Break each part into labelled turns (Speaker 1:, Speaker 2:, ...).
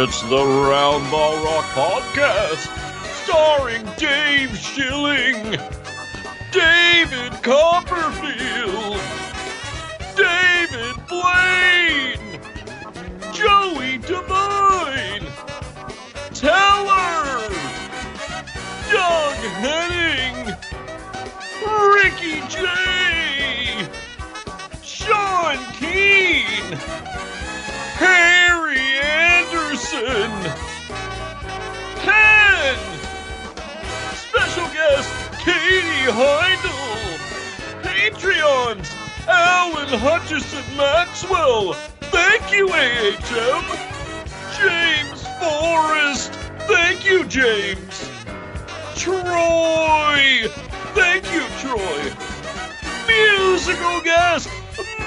Speaker 1: It's the Round Ball Rock Podcast, starring Dave Schilling, David Copperfield, David Blaine, Joey Devine, Teller, Doug Henning, Ricky Jay, Sean Keane. Harry Anderson! Ken! Special guest Katie Heindl! Patreons Alan Hutchison Maxwell! Thank you, AHM! James Forrest! Thank you, James! Troy! Thank you, Troy! Musical guest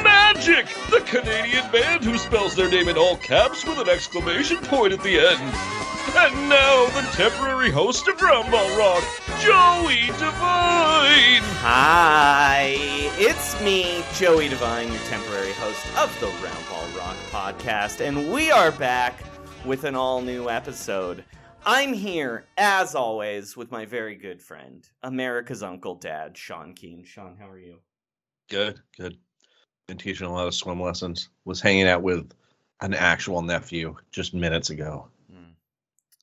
Speaker 1: Magic, the Canadian band who spells their name in all caps with an exclamation point at the end. And now the temporary host of Roundball Rock, Joey Devine.
Speaker 2: Hi, it's me, Joey Devine, your temporary host of the Roundball Rock podcast, and we are back with an all new episode. I'm here, as always, with my very good friend, America's Uncle Dad, Sean Keane. Sean, how are you?
Speaker 3: Good, good. Been teaching a lot of swim lessons. Was hanging out with an actual nephew just minutes ago.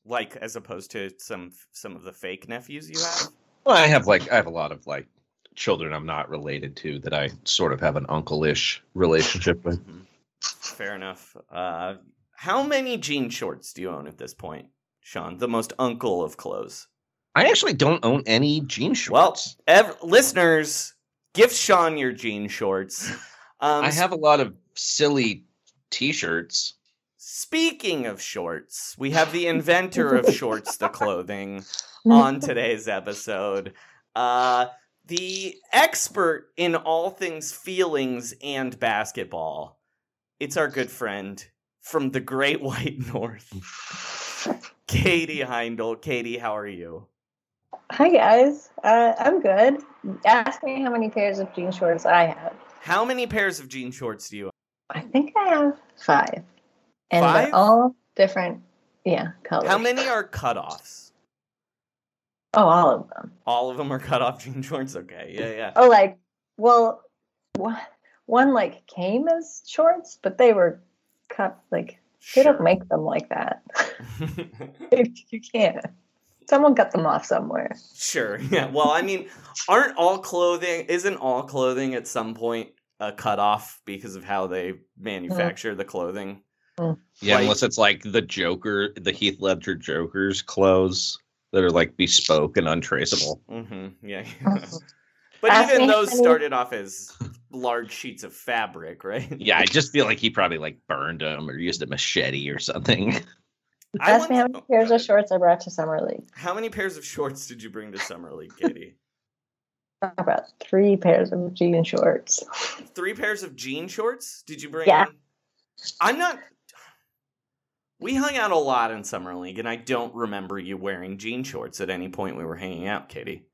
Speaker 2: Like, as opposed to some some of the fake nephews you have?
Speaker 3: Well, I have like I have a lot of like children I'm not related to that I sort of have an uncle-ish relationship with.
Speaker 2: Fair enough. Uh, how many jean shorts do you own at this point, Sean? The most uncle of clothes.
Speaker 3: I actually don't own any jean
Speaker 2: Well,
Speaker 3: shorts.
Speaker 2: ev- listeners, give Sean your jean shorts. Um,
Speaker 3: I have a lot of silly t-shirts.
Speaker 2: Speaking of shorts, we have the inventor of shorts, the clothing, on today's episode. Uh, the expert in all things feelings and basketball. It's our good friend from the Great White North, Katie Heindl. Katie, how are you?
Speaker 4: Hi guys, uh, I'm good. Ask me how many pairs of jean shorts I have.
Speaker 2: How many pairs of jean shorts do you own?
Speaker 4: I think I have five, and
Speaker 2: Five?
Speaker 4: they're all different. Yeah, colors.
Speaker 2: How many are cutoffs?
Speaker 4: Oh, all of them.
Speaker 2: All of them are cut off jean shorts? Okay, yeah, yeah.
Speaker 4: Oh, like well, one, one like came as shorts, but they were cut like they don't make them like that. you can't. Someone cut them off somewhere.
Speaker 2: Sure. Yeah. Well, I mean, aren't all clothing isn't all clothing at some point a cutoff because of how they manufacture the clothing?
Speaker 3: Yeah,
Speaker 2: Like-
Speaker 3: unless it's like the Joker, the Heath Ledger Joker's clothes that are like bespoke and untraceable.
Speaker 2: Mm-hmm. Yeah. but
Speaker 4: Ask
Speaker 2: even those
Speaker 4: how
Speaker 2: started off as large sheets of fabric, right?
Speaker 3: Yeah, I just feel like he probably like burned them or used a machete or something.
Speaker 2: I
Speaker 4: Ask me how many pairs of shorts I brought to summer league.
Speaker 2: How many pairs of shorts did you bring to summer league, Katie?
Speaker 4: About three pairs of jean shorts.
Speaker 2: Three pairs of jean shorts? Did you bring?
Speaker 4: Yeah.
Speaker 2: I'm not. We hung out a lot in summer league, and I don't remember you wearing jean shorts at any point we were hanging out, Katie.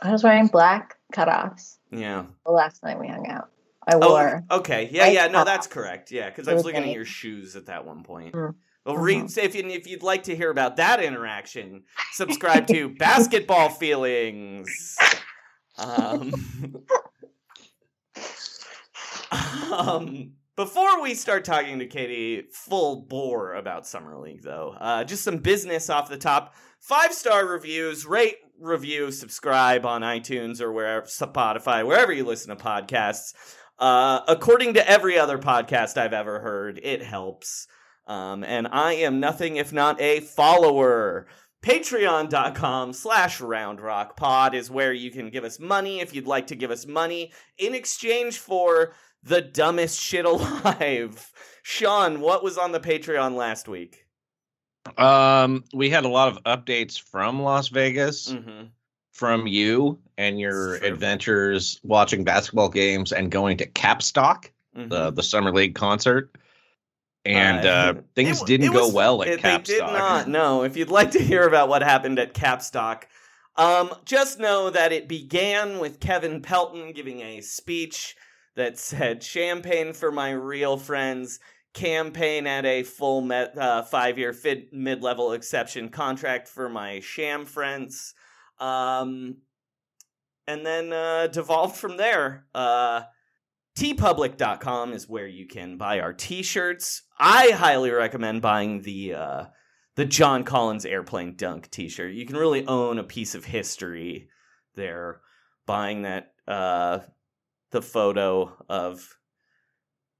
Speaker 4: I was wearing black cutoffs
Speaker 2: Yeah.
Speaker 4: the last night we hung out. I wore.
Speaker 2: Oh, okay. Yeah, yeah. No, that's correct. Yeah, because I was looking at your shoes at that one point.
Speaker 4: Mm.
Speaker 2: Well, read if you, if you'd like to hear about that interaction, subscribe to Basketball Feelings. Um, um, before we start talking to Katie full bore about Summer League, though, uh, just some business off the top. Five star reviews, rate, review, subscribe on iTunes or wherever Spotify, wherever you listen to podcasts. Uh, according to every other podcast I've ever heard, it helps. Um, and I am nothing if not a follower. Patreon.com slash roundrockpod is where you can give us money if you'd like to give us money in exchange for the dumbest shit alive. Sean, what was on the Patreon last week?
Speaker 3: Um, we had a lot of updates from Las Vegas,
Speaker 2: Mm-hmm.
Speaker 3: from you and your adventures watching basketball games and going to Capstock,
Speaker 2: Mm-hmm.
Speaker 3: the the summer league concert. And
Speaker 2: Uh,
Speaker 3: uh, things
Speaker 2: it-
Speaker 3: didn't
Speaker 2: it
Speaker 3: go well at
Speaker 2: it-
Speaker 3: Capstock.
Speaker 2: They did not. No. If you'd like to hear about what happened at Capstock, um, just know that it began with Kevin Pelton giving a speech that said "Champagne for my real friends." Campaign at a full met, uh, five-year fid- mid-level exception contract for my sham friends, um, and then uh, devolved from there. Uh, teepublic.com is where you can buy our t-shirts. I highly recommend buying the uh the John Collins airplane dunk t-shirt. You can really own a piece of history there buying that uh the photo of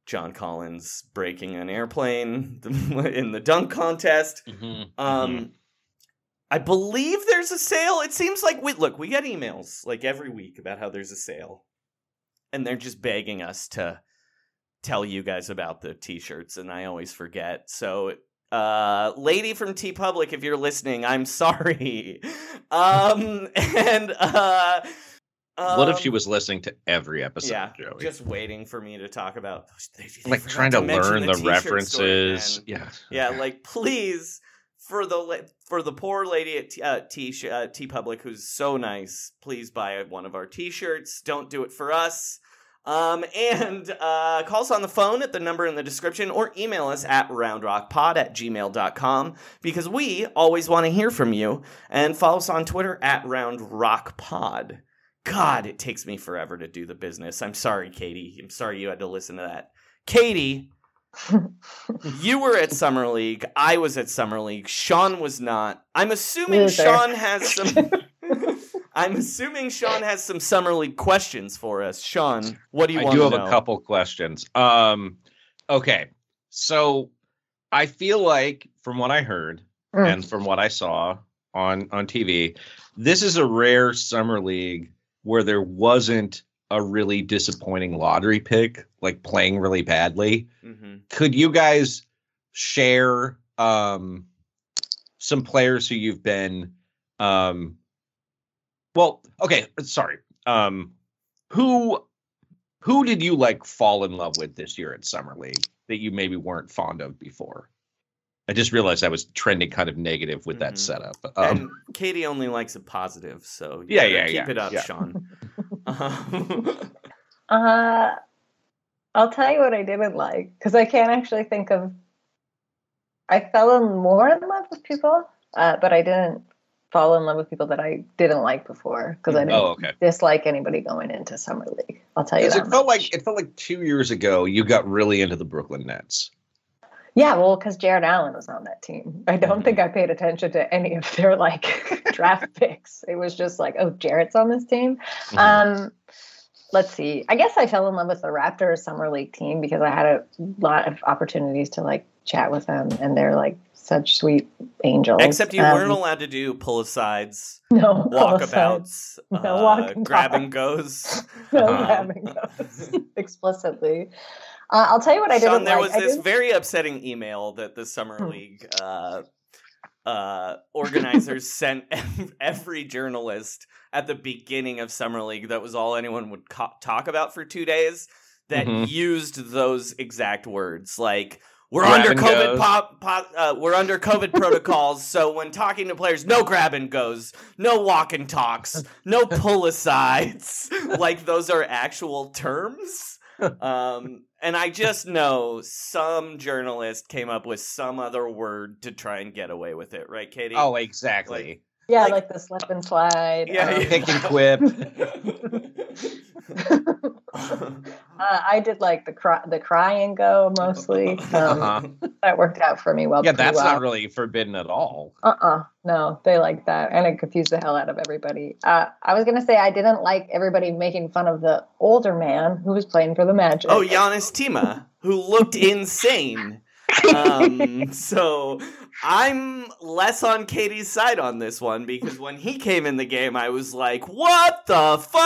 Speaker 2: John Collins breaking an airplane in the dunk contest.
Speaker 3: Mhm,
Speaker 2: Um,
Speaker 3: mhm.
Speaker 2: I believe there's a sale. It seems like we look. We get emails like every week about how there's a sale, and they're just begging us to tell you guys about the t-shirts, and I always forget. So, uh, lady from TeePublic, if you're listening, I'm sorry. um, and uh,
Speaker 3: what if she
Speaker 2: um,
Speaker 3: was listening to every episode,
Speaker 2: yeah,
Speaker 3: Joey?
Speaker 2: just waiting for me to talk about they- they
Speaker 3: like trying to,
Speaker 2: mention
Speaker 3: learn the,
Speaker 2: story,
Speaker 3: references. yeah.
Speaker 2: Yeah,
Speaker 3: okay.
Speaker 2: like please for the for the poor lady at T, uh, T, uh, TeePublic who's so nice, please buy one of our T-shirts. Don't do it for us. Um, and uh, call us on the phone at the number in the description or email us at roundrockpod at gmail.com because we always want to hear from you. And follow us on Twitter at roundrockpod. God, it takes me forever to do the business. I'm sorry, Katie. I'm sorry you had to listen to that. Katie, you were at Summer League. I was at Summer League. Sean was not. I'm assuming. Sean has some. I'm assuming Sean has some Summer League questions for us. Sean, what do you want to
Speaker 3: I
Speaker 2: want
Speaker 3: do
Speaker 2: to
Speaker 3: have
Speaker 2: know?
Speaker 3: a couple questions. Um, okay, so I feel like from what I heard
Speaker 4: Mm.
Speaker 3: and from what I saw on on TV, this is a rare summer league where there wasn't a really disappointing lottery pick, like playing really badly.
Speaker 2: hmm
Speaker 3: Could you guys share um, some players who you've been? Um, well, okay, sorry. Um, who who did you like fall in love with this year at summer league that you maybe weren't fond of before? I just realized I was trending kind of negative with that
Speaker 2: Mhm.
Speaker 3: setup.
Speaker 2: and
Speaker 3: Um,
Speaker 2: Katie only likes a positive, so you
Speaker 3: Yeah, yeah,
Speaker 2: keep
Speaker 3: yeah,
Speaker 2: it up,
Speaker 3: yeah.
Speaker 2: Sean. Um,
Speaker 4: Uh, I'll tell you what I didn't like because I can't actually think of. I fell in more in love with people, uh, but I didn't fall in love with people that I didn't like before because I didn't
Speaker 3: oh, okay.
Speaker 4: dislike anybody going into summer league. I'll tell you that.
Speaker 3: it felt like it felt like two years ago you got really into the Brooklyn Nets.
Speaker 4: Yeah, well, because Jarrett Allen was on that team. I don't
Speaker 3: Mhm.
Speaker 4: think I paid attention to any of their like draft picks. It was just like, oh, Jarrett's on this team.
Speaker 3: Mhm.
Speaker 4: Um, let's see. I guess I fell in love with the Raptors summer league team because I had a lot of opportunities to like chat with them, and they're like such sweet angels.
Speaker 2: except you
Speaker 4: Um,
Speaker 2: weren't allowed to do pull asides,
Speaker 4: no
Speaker 2: walkabouts,
Speaker 4: No
Speaker 2: uh,
Speaker 4: walking
Speaker 2: grab and goes.
Speaker 4: No
Speaker 3: Uh-huh.
Speaker 4: grabbing those explicitly. Uh, I'll tell you what I didn't
Speaker 2: there
Speaker 4: like.
Speaker 2: was
Speaker 4: I
Speaker 2: this
Speaker 4: didn't-
Speaker 2: very upsetting email that the summer
Speaker 4: Hmm.
Speaker 2: league uh, uh, organizers sent every journalist at the beginning of summer league. That was all anyone would co- talk about for two days. That
Speaker 3: Mhm.
Speaker 2: used those exact words, like We're
Speaker 3: Grab
Speaker 2: under COVID pop, pop, uh, we're under COVID protocols, so when talking to players, no grab and goes, no walk and talks, no pull asides. like those are actual terms. Um, and I just know some journalist came up with some other word to try and get away with it, right, Katie?
Speaker 3: Oh, exactly.
Speaker 4: Yeah,
Speaker 2: Like-
Speaker 4: like, the slip and slide.
Speaker 2: Yeah,
Speaker 4: um,
Speaker 2: yeah.
Speaker 3: Pick and quip.
Speaker 4: uh, I did like the cry, the cry and go mostly. Um,
Speaker 3: Uh-huh.
Speaker 4: That worked out for me well.
Speaker 3: Yeah, that's
Speaker 4: well.
Speaker 3: not really forbidden at all.
Speaker 4: Uh-uh. No, they like that. And it confused the hell out of everybody. Uh, I was going to say I didn't like everybody making fun of the older man who was playing for the Magic.
Speaker 2: Oh, Janis Timma, who looked insane. Um, so I'm less on Katie's side on this one because when he came in the game, I was like, "What the fuck?"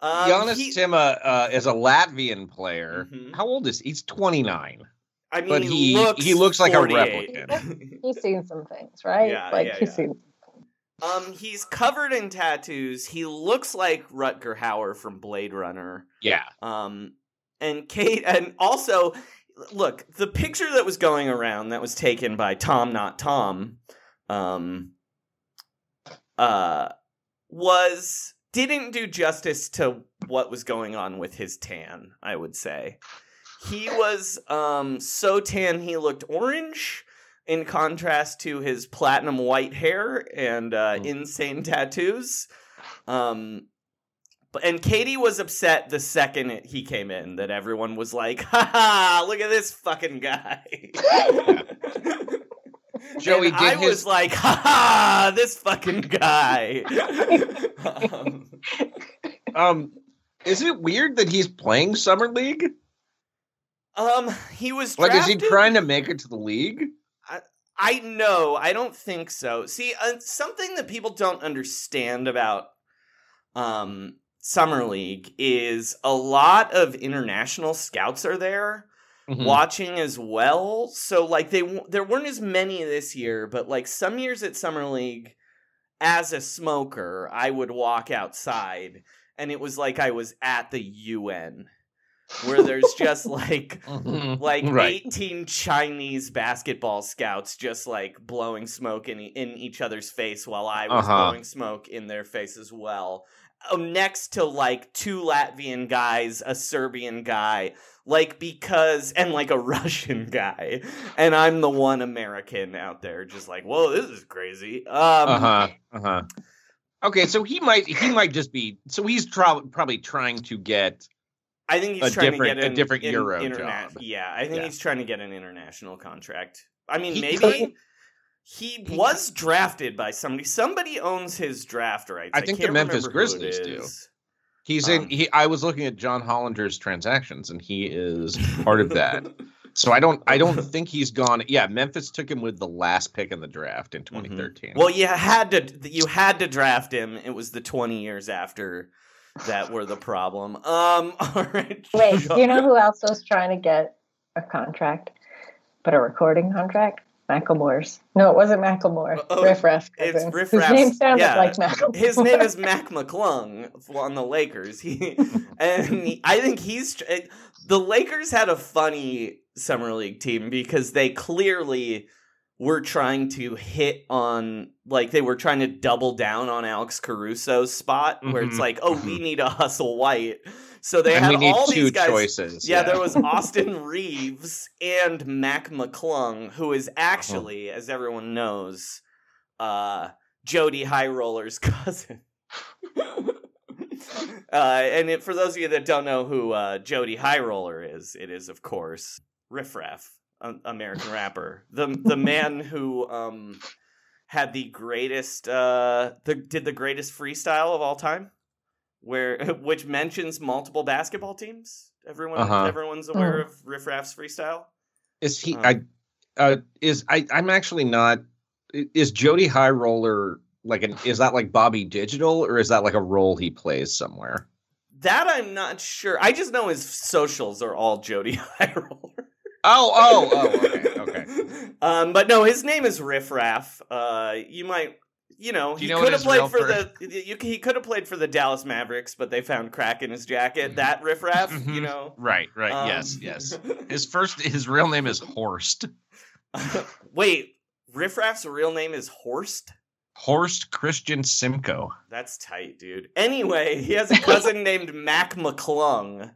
Speaker 2: Um,
Speaker 3: Janis
Speaker 2: he-
Speaker 3: Timma uh, is a Latvian player.
Speaker 2: Mhm.
Speaker 3: How old is he? He's 29.
Speaker 2: I mean,
Speaker 3: but
Speaker 2: he,
Speaker 3: he-
Speaker 2: looks
Speaker 3: he looks like a
Speaker 2: 48.
Speaker 4: He's seen some things, right?
Speaker 2: Yeah,
Speaker 4: like
Speaker 2: yeah,
Speaker 4: he's
Speaker 2: yeah.
Speaker 4: seen.
Speaker 2: um, he's covered in tattoos. He looks like Rutger Hauer from Blade Runner.
Speaker 3: Yeah.
Speaker 2: Um, and Kate, and also, look, the picture that was going around that was taken by Tom, not Tom, um, uh, was didn't do justice to what was going on with his tan. I would say he was um so tan he looked orange. In contrast to his platinum white hair and uh,
Speaker 3: Mm.
Speaker 2: insane tattoos, um, but and Katie was upset the second it, he came in that everyone was like, "Ha ha! Look at this fucking guy."
Speaker 3: Joey
Speaker 2: And
Speaker 3: did
Speaker 2: I
Speaker 3: his-
Speaker 2: was like, "Ha ha! This fucking guy." um,
Speaker 3: Um, is it weird that he's playing summer league?
Speaker 2: um, he was
Speaker 3: Like, is he trying to make it to the league?
Speaker 2: I know. I don't think so. See, uh, something that people don't understand about um, summer league is a lot of international scouts are there
Speaker 3: Mhm.
Speaker 2: watching as well. So like they there weren't as many this year, but like some years at summer league, as a smoker, I would walk outside and it was like I was at the UN, where there's just like
Speaker 3: Mhm.
Speaker 2: like
Speaker 3: Right.
Speaker 2: 18 Chinese basketball scouts just like blowing smoke in, in each other's face while I was
Speaker 3: Uh-huh.
Speaker 2: blowing smoke in their face as well. Oh, next to like two Latvian guys, a Serbian guy, like because and like a Russian guy, and I'm the one American out there, just like, whoa, this is crazy. Um,
Speaker 3: Uh huh. Uh huh. Okay, so he might he might just be so he's tro- probably trying to get
Speaker 2: I think he's
Speaker 3: a
Speaker 2: trying
Speaker 3: different-
Speaker 2: to get
Speaker 3: a different
Speaker 2: in-
Speaker 3: Euro
Speaker 2: interna-
Speaker 3: job.
Speaker 2: Yeah, I think
Speaker 3: Yeah.
Speaker 2: he's trying to get an international contract. I mean,
Speaker 3: He
Speaker 2: maybe
Speaker 3: could-
Speaker 2: he was drafted by somebody. Somebody owns his draft rights.
Speaker 3: I think the Memphis
Speaker 2: remember who it
Speaker 3: Grizzlies do. he's
Speaker 2: Um,
Speaker 3: in he I was looking at John Hollinger's transactions and he is part of that. So I don't I don't think he's gone. Yeah, Memphis took him with the last pick in the draft in 2013.
Speaker 2: Well, you had to you had to draft him. It was the twenty years after that were the problem. Um, all right.
Speaker 4: Wait, do you know who else was trying to get a contract, but a recording contract? Macklemore's. No, it wasn't Macklemore.
Speaker 2: Oh,
Speaker 4: Riff Raff.
Speaker 2: it's Riff
Speaker 4: Whose
Speaker 2: Raff's-
Speaker 4: name sounded
Speaker 2: yeah.
Speaker 4: like Macklemore.
Speaker 2: His name is Mac McClung on the Lakers. He and he, I think he's the Lakers had a funny summer league team because they clearly were trying to hit on like they were trying to double down on Alex Caruso's spot where it's
Speaker 3: Mhm,
Speaker 2: like, oh, we need a hustle white. So they
Speaker 3: and
Speaker 2: had all these guys.
Speaker 3: choices.
Speaker 2: Yeah, there was Austin Reaves and Mac McClung, who is actually, as everyone knows, uh, Jody High Roller's cousin. uh, and it, for those of you that don't know who uh, Jody High Roller is, it is of course Riff Raff, an American rapper, the the man who um, had the greatest, uh, the did the greatest freestyle of all time, where which mentions multiple basketball teams. Everyone,
Speaker 3: Uh-huh.
Speaker 2: everyone's aware
Speaker 4: Oh.
Speaker 2: of Riff Raff's freestyle.
Speaker 3: Is he?
Speaker 2: Um,
Speaker 3: I uh, is I. I'm actually not. Is Jody High Roller like an? Is that like Bobby Digital or is that like a role he plays somewhere?
Speaker 2: That I'm not sure. I just know his socials are all Jody High Roller.
Speaker 3: Oh, oh, oh. Okay, okay.
Speaker 2: um, but no, his name is Riff Raff. Uh, you might you know,
Speaker 3: Do
Speaker 2: he
Speaker 3: know
Speaker 2: could have played for the you, he could have played for the Dallas Mavericks, but they found crack in his jacket. That riffraff, you
Speaker 3: Mhm.
Speaker 2: know.
Speaker 3: Right, right.
Speaker 2: Um,
Speaker 3: yes, yes. His first, his real name is Horst.
Speaker 2: Wait, riffraff's real name is Horst.
Speaker 3: Horst Christian Simco.
Speaker 2: That's tight, dude. Anyway, he has a cousin named Mac McClung,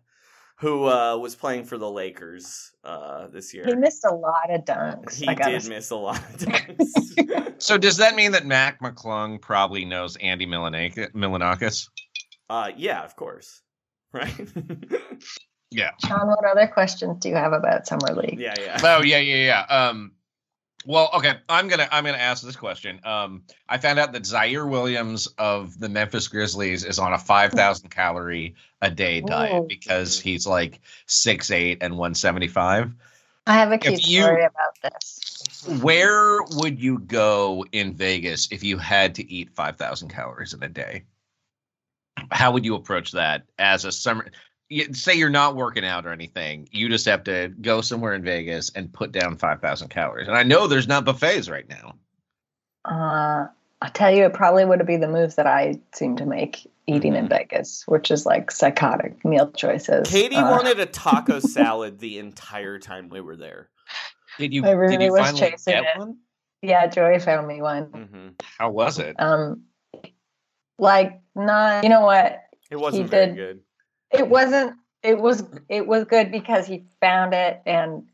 Speaker 2: who uh, was playing for the Lakers uh, this year.
Speaker 4: He missed a lot of dunks.
Speaker 2: He
Speaker 4: I
Speaker 2: did miss a lot of dunks.
Speaker 3: So does that mean that Mac McClung probably knows Andy Milanak- Milonakis?
Speaker 2: uh, yeah, of course. Right?
Speaker 3: Yeah.
Speaker 4: Sean, what other questions do you have about summer league?
Speaker 2: yeah, yeah.
Speaker 3: Oh yeah, yeah, yeah. Um, well, okay. I'm gonna I'm gonna ask this question. Um, I found out that Ziaire Williams of the Memphis Grizzlies is on a 5,000 calorie a day diet
Speaker 4: Ooh.
Speaker 3: because he's like six eight and 175.
Speaker 4: I have a cute
Speaker 3: you-
Speaker 4: story about this.
Speaker 3: Where would you go in Vegas if you had to eat 5,000 calories in a day? How would you approach that as a summer? Y- Say you're not working out or anything. You just have to go somewhere in Vegas and put down 5,000 calories. And I know there's not buffets right now.
Speaker 4: Uh, I'll tell you, it probably would be the moves that I seem to make eating in Vegas, which is like psychotic meal choices.
Speaker 2: Katie
Speaker 4: Uh,
Speaker 2: wanted a taco salad the entire time we were there.
Speaker 3: Did you,
Speaker 4: I really
Speaker 3: did you
Speaker 4: was
Speaker 3: finally
Speaker 4: chasing
Speaker 3: get
Speaker 4: it.
Speaker 3: one?
Speaker 4: Yeah, Joey found me one.
Speaker 2: hmm
Speaker 3: How was it?
Speaker 4: Um, like not, you know what?
Speaker 2: It wasn't
Speaker 4: He
Speaker 2: very
Speaker 4: did-
Speaker 2: good.
Speaker 4: It wasn't. It was. It was good because he found it and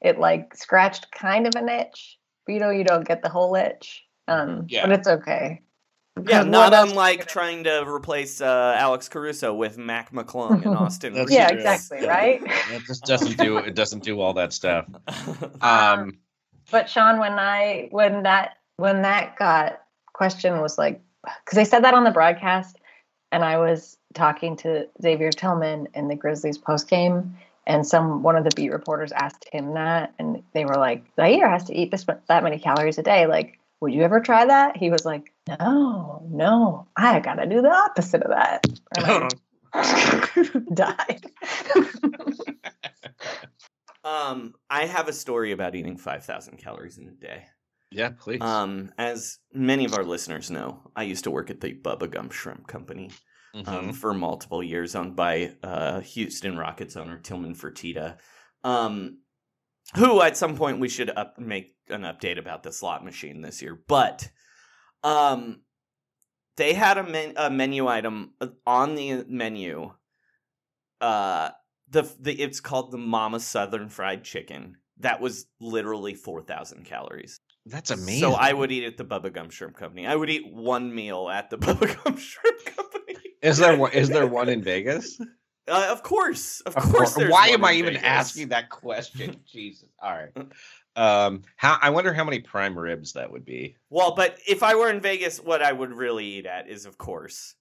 Speaker 4: it like scratched kind of an itch. But, you know, you don't get the whole itch. Um,
Speaker 3: Yeah.
Speaker 4: but it's okay.
Speaker 2: Yeah, not unlike trying to replace uh, Alex Caruso with Mac McClung in Austin.
Speaker 4: Yeah,
Speaker 3: true.
Speaker 4: exactly.
Speaker 3: Yeah.
Speaker 4: Right.
Speaker 3: It just doesn't do it doesn't do all that stuff.
Speaker 4: Um,
Speaker 3: Um,
Speaker 4: But Sean, when I when that when that got question was like, because they said that on the broadcast, and I was talking to Xavier Tillman in the Grizzlies post game, and some one of the beat reporters asked him that, and they were like, Ziaire has to eat this that many calories a day. Like, would you ever try that? He was like, No, no, I gotta do the opposite of that. And I died.
Speaker 2: um, I have a story about eating 5,000 calories in a day.
Speaker 3: yeah, please.
Speaker 2: Um, as many of our listeners know, I used to work at the Bubba Gump Shrimp Company um,
Speaker 3: Mhm.
Speaker 2: for multiple years, owned by uh, Houston Rockets owner Tilman Fertitta, um, who at some point we should up, make an update about the slot machine this year. But um, they had a, men- a menu item uh, on the menu. Uh, the the it's called the Mama Southern Fried Chicken. That was literally four thousand calories.
Speaker 3: That's amazing.
Speaker 2: So I would eat at the Bubba Gump Shrimp Company. I would eat one meal at the Bubba Gump Shrimp Company.
Speaker 3: Is there one, is there one in Vegas?
Speaker 2: Uh, of course, of,
Speaker 3: Of
Speaker 2: course.
Speaker 3: course. Why am I even
Speaker 2: Vegas.
Speaker 3: asking that question? Jesus. All right. Um, how I wonder how many prime ribs that would be.
Speaker 2: Well, but if I were in Vegas, what I would really eat at is, of course,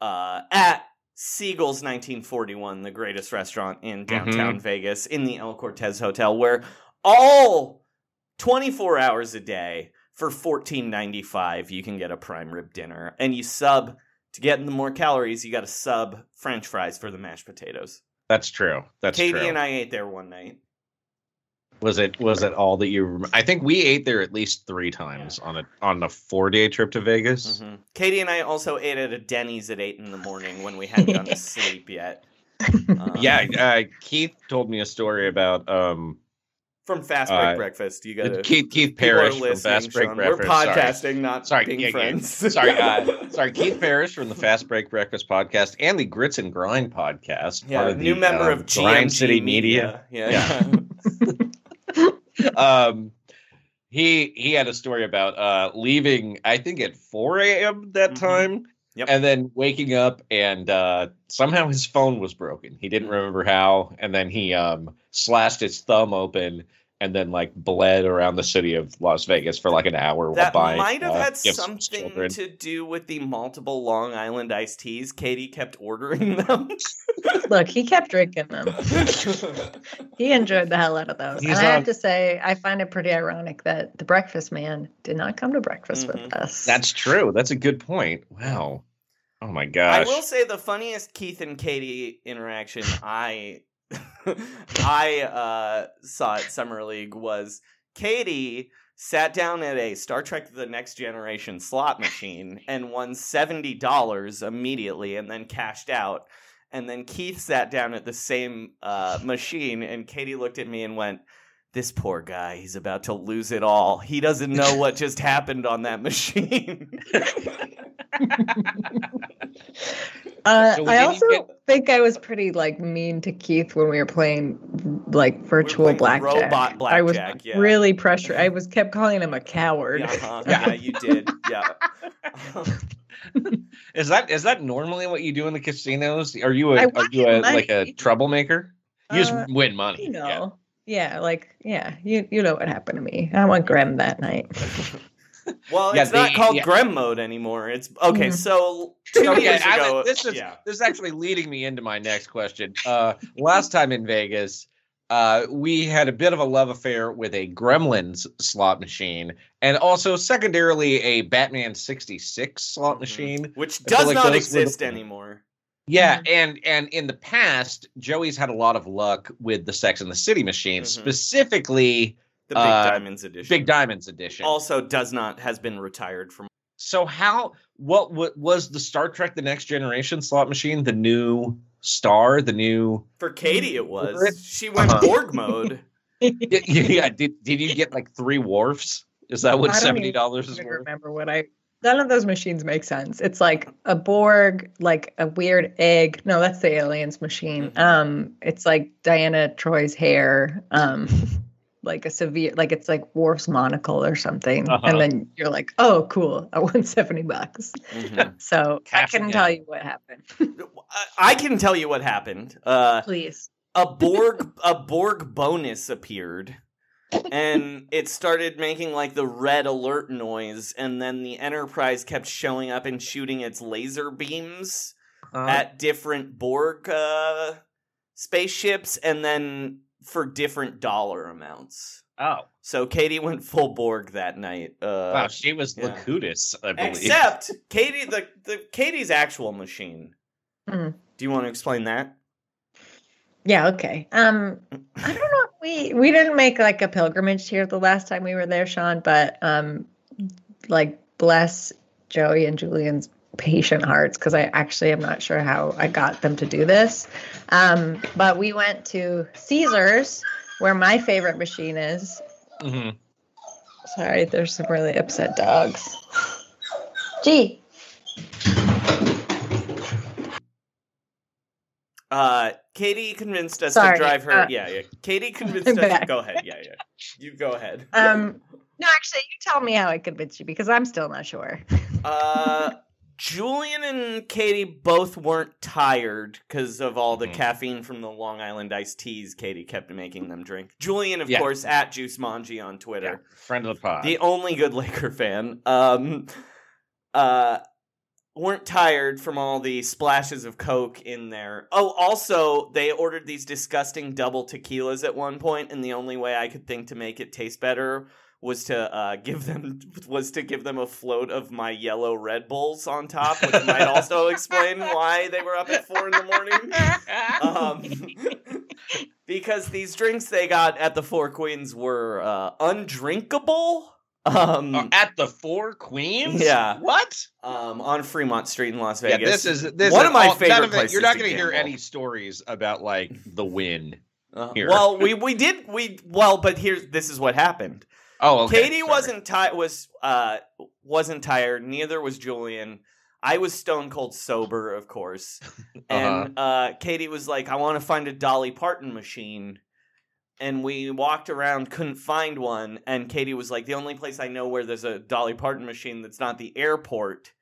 Speaker 2: uh, at Siegel's 1941, the greatest restaurant in downtown Vegas, in the El Cortez Hotel, where all 24 hours a day for 14.95 you can get a prime rib dinner, and you sub to get in the more calories. You got to sub French fries for the mashed potatoes.
Speaker 3: That's true. That's true.
Speaker 2: Katie
Speaker 3: true.
Speaker 2: and I ate there one night.
Speaker 3: was it was it all that you? Rem- I think we ate there at least three times on a on a four day trip to Vegas.
Speaker 2: Mhm. Katie and I also ate at a Denny's at eight in the morning when we hadn't gone to sleep yet. Um,
Speaker 3: Yeah, uh, Keith told me a story about um
Speaker 2: from Fast Break
Speaker 3: Uh,
Speaker 2: Breakfast. You got
Speaker 3: Keith Keith Parrish from Fast Break
Speaker 2: Sean.
Speaker 3: Breakfast.
Speaker 2: We're
Speaker 3: sorry.
Speaker 2: podcasting, not
Speaker 3: Sorry,
Speaker 2: being
Speaker 3: yeah, yeah.
Speaker 2: friends.
Speaker 3: sorry, uh, sorry, Keith Parrish from the Fast Break Breakfast podcast and the Grits and Grind podcast.
Speaker 2: yeah,
Speaker 3: part of
Speaker 2: new
Speaker 3: the,
Speaker 2: member
Speaker 3: um,
Speaker 2: of GMG
Speaker 3: Grind City
Speaker 2: Media.
Speaker 3: Media.
Speaker 2: Yeah,
Speaker 3: um he he had a story about uh leaving i think at 4 a.m that
Speaker 2: Mhm.
Speaker 3: time
Speaker 2: Yep.
Speaker 3: and then waking up and uh somehow his phone was broken he
Speaker 2: Mm.
Speaker 3: didn't remember how and then he um slashed his thumb open and then like bled around the city of las vegas for like an hour while
Speaker 2: that
Speaker 3: buying
Speaker 2: might have
Speaker 3: uh,
Speaker 2: had
Speaker 3: gifts for his
Speaker 2: something
Speaker 3: children.
Speaker 2: to do with the multiple Long Island iced teas. Katie kept ordering them.
Speaker 4: Look, he kept drinking them. He enjoyed the hell out of those.
Speaker 3: He's
Speaker 4: and I have to say, I find it pretty ironic that the breakfast man did not come to breakfast
Speaker 2: Mhm.
Speaker 4: with us.
Speaker 3: that's true that's a good point wow oh my gosh!
Speaker 2: I will say the funniest Keith and Katie interaction I I uh, saw at Summer League was Katie sat down at a Star Trek The Next Generation slot machine and won $70 immediately and then cashed out. And then Keith sat down at the same uh, machine, and Katie looked at me and went, This poor guy, he's about to lose it all. He doesn't know what just happened on that machine.
Speaker 4: Uh,
Speaker 3: So
Speaker 4: I also
Speaker 3: get-
Speaker 4: think I was pretty like mean to Keith when we were playing like virtual
Speaker 2: playing
Speaker 4: blackjack.
Speaker 2: robot
Speaker 4: I was
Speaker 2: yeah.
Speaker 4: really pressured. I was kept calling him a coward.
Speaker 2: yeah, uh-huh. yeah, you did. Yeah.
Speaker 3: Is that is that normally what you do in the casinos? Are you
Speaker 4: I
Speaker 3: a are you a like a troublemaker? You just
Speaker 4: Uh,
Speaker 3: win money.
Speaker 4: You
Speaker 3: yeah.
Speaker 4: know. Yeah. like yeah, you you know what happened to me. I went grim that night.
Speaker 2: Well,
Speaker 3: Yeah,
Speaker 2: it's not called
Speaker 3: yeah.
Speaker 2: Grem mode anymore. It's okay.
Speaker 4: Mhm.
Speaker 2: So two
Speaker 3: Okay,
Speaker 2: years
Speaker 3: I-
Speaker 2: ago,
Speaker 3: this is
Speaker 2: yeah.
Speaker 3: this is actually leading me into my next question. Uh, last time in Vegas, uh, we had a bit of a love affair with a Gremlins slot machine, and also secondarily a Batman '66 slot
Speaker 2: Mhm.
Speaker 3: machine.
Speaker 2: which
Speaker 3: I
Speaker 2: does
Speaker 3: like
Speaker 2: not exist
Speaker 3: the-
Speaker 2: anymore.
Speaker 3: Yeah,
Speaker 4: Mhm.
Speaker 3: and and in the past, Joey's had a lot of luck with the Sex and the City machine,
Speaker 2: Mhm.
Speaker 3: specifically
Speaker 2: The Big
Speaker 3: Uh,
Speaker 2: Diamonds edition.
Speaker 3: Big Diamonds edition.
Speaker 2: also does not has been retired from.
Speaker 3: So how what what was the Star Trek the Next Generation slot machine the new star, the new
Speaker 2: For Katie, it was.
Speaker 3: Favorite?
Speaker 2: She went
Speaker 3: Uh-huh.
Speaker 2: Borg mode.
Speaker 3: yeah, yeah, did did you get like three Worfs? Is that what $70 is
Speaker 4: even
Speaker 3: worth?
Speaker 4: remember what I. None of those machines make sense. It's like a Borg, like a weird egg. No, that's the aliens machine.
Speaker 2: Mhm.
Speaker 4: Um, it's like Deanna Troi's hair. Um, like a severe, like it's like Worf's monocle or something.
Speaker 3: Uh-huh.
Speaker 4: And then you're like, oh, cool. I won seventy bucks.
Speaker 2: Mhm.
Speaker 4: So I
Speaker 3: Cashing
Speaker 4: couldn't tell you what happened.
Speaker 2: I- I can tell you what happened. Uh,
Speaker 4: Please.
Speaker 2: a Borg a Borg bonus appeared. And it started making like the red alert noise, and then the Enterprise kept showing up and shooting its laser beams
Speaker 3: Uh,
Speaker 2: at different Borg uh, spaceships, and then for different dollar amounts.
Speaker 3: oh,
Speaker 2: So Katie went full Borg that night. Uh,
Speaker 3: wow, she was
Speaker 2: yeah.
Speaker 3: Locutus, I believe.
Speaker 2: except Katie, the, the Katie's actual machine.
Speaker 4: Mhm.
Speaker 2: Do you want to explain that?
Speaker 4: Yeah, okay. Um I don't know if we we didn't make like a pilgrimage here the last time we were there, Sean, but um like bless Joey and Julian's patient hearts because I actually am not sure how I got them to do this. Um but we went to Caesars where my favorite machine is.
Speaker 3: Mhm.
Speaker 4: Sorry, there's some really upset dogs. Gee.
Speaker 2: Uh, Katie convinced us
Speaker 4: Sorry,
Speaker 2: to drive her.
Speaker 4: uh,
Speaker 2: yeah, yeah. Katie convinced
Speaker 4: I'm
Speaker 2: us.
Speaker 4: back.
Speaker 2: Go ahead. Yeah, yeah. You go ahead.
Speaker 4: Um no, actually you tell me how I convinced you because I'm still not sure.
Speaker 2: Uh, Julian and Katie both weren't tired because of all the
Speaker 3: Mhm.
Speaker 2: caffeine from the Long Island iced teas Katie kept making them drink. Julian, of
Speaker 3: Yeah.
Speaker 2: course, at Juice Manji on Twitter.
Speaker 3: Friend of the pod.
Speaker 2: the only good Laker fan, um, uh, weren't tired from all the splashes of Coke in there. Oh, also, they ordered these disgusting double tequilas at one point, and the only way I could think to make it taste better was to uh, give them was to give them a float of my yellow Red Bulls on top, which might also explain why they were up at four in the morning. Um, because these drinks they got at the Four Queens were uh, undrinkable. Um,
Speaker 3: Uh, at the Four Queens?
Speaker 2: Yeah.
Speaker 3: What?
Speaker 2: um, on Fremont Street in Las
Speaker 3: Yeah,
Speaker 2: Vegas.
Speaker 3: this is this
Speaker 2: one
Speaker 3: is
Speaker 2: of my
Speaker 3: all-
Speaker 2: favorite
Speaker 3: of
Speaker 2: places.
Speaker 3: You're not going to hear any stories about like the Wynn.
Speaker 2: Uh,
Speaker 3: here.
Speaker 2: well, we we did we well, but here's this is what happened.
Speaker 3: Oh, okay.
Speaker 2: Katie
Speaker 3: sorry.
Speaker 2: wasn't tired. Was uh wasn't tired. Neither was Julian. I was stone cold sober, of course. And uh Katie was like, "I want to find a Dolly Parton machine." And we walked around, couldn't find one. And Katie was like, "The only place I know where there's a Dolly Parton machine that's not the airport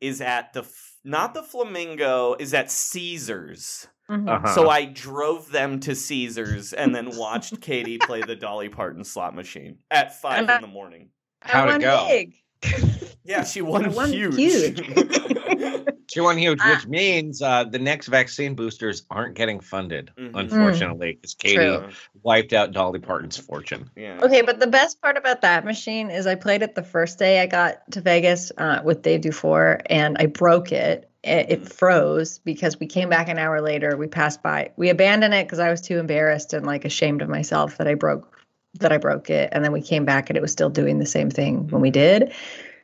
Speaker 2: is at the f- not the Flamingo, is at Caesars."
Speaker 4: Mhm.
Speaker 3: Uh-huh.
Speaker 2: So I drove them to Caesars and then watched Katie play the Dolly Parton slot machine at five
Speaker 4: I-
Speaker 2: in the morning.
Speaker 3: How'd it go?
Speaker 4: big.
Speaker 2: Yeah, she won,
Speaker 4: won
Speaker 2: huge.
Speaker 4: huge.
Speaker 3: She won huge,
Speaker 4: Ah.
Speaker 3: which means uh, the next vaccine boosters aren't getting funded,
Speaker 2: Mhm.
Speaker 3: unfortunately, because Katie
Speaker 4: True.
Speaker 3: wiped out Dolly Parton's fortune.
Speaker 2: yeah.
Speaker 4: Okay, but the best part about that machine is I played it the first day I got to Vegas uh, with Dave Dufour, and I broke it. It, it mm-hmm. froze because we came back an hour later. We passed by. We abandoned it because I was too embarrassed and like ashamed of myself that I broke that I broke it, and then we came back and it was still doing the same thing when we mm-hmm. did.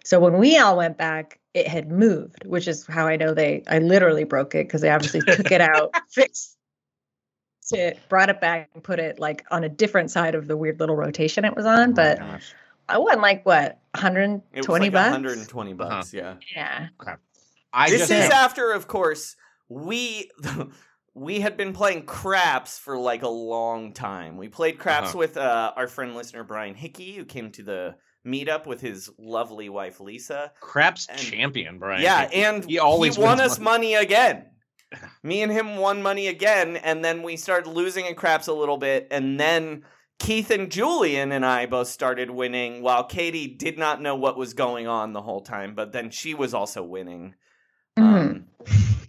Speaker 4: So when we all went back, it had moved, which is how I know they. I literally broke it because they obviously took it out, fixed it, brought it back, and put it like on a different side of the weird little rotation it was on. Oh but
Speaker 3: Gosh.
Speaker 4: I won like what
Speaker 2: It
Speaker 4: 120
Speaker 2: was like
Speaker 4: bucks.
Speaker 2: 120 uh-huh. bucks, yeah.
Speaker 4: Yeah.
Speaker 3: I
Speaker 2: this is
Speaker 3: have-
Speaker 2: after, of course, we we had been playing craps for like a long time. We played craps
Speaker 3: Uh-huh.
Speaker 2: with uh, our friend listener Brian Hickey, who came to the meetup with his lovely wife Lisa.
Speaker 3: craps
Speaker 2: and-
Speaker 3: champion, Brian.
Speaker 2: yeah,
Speaker 3: Hickey.
Speaker 2: and
Speaker 3: he always
Speaker 2: won
Speaker 3: wins
Speaker 2: us money. again. Me and him won money again, and then we started losing in craps a little bit, and then Keith and Julian and I both started winning, while Katie did not know what was going on the whole time, but then she was also winning. Um,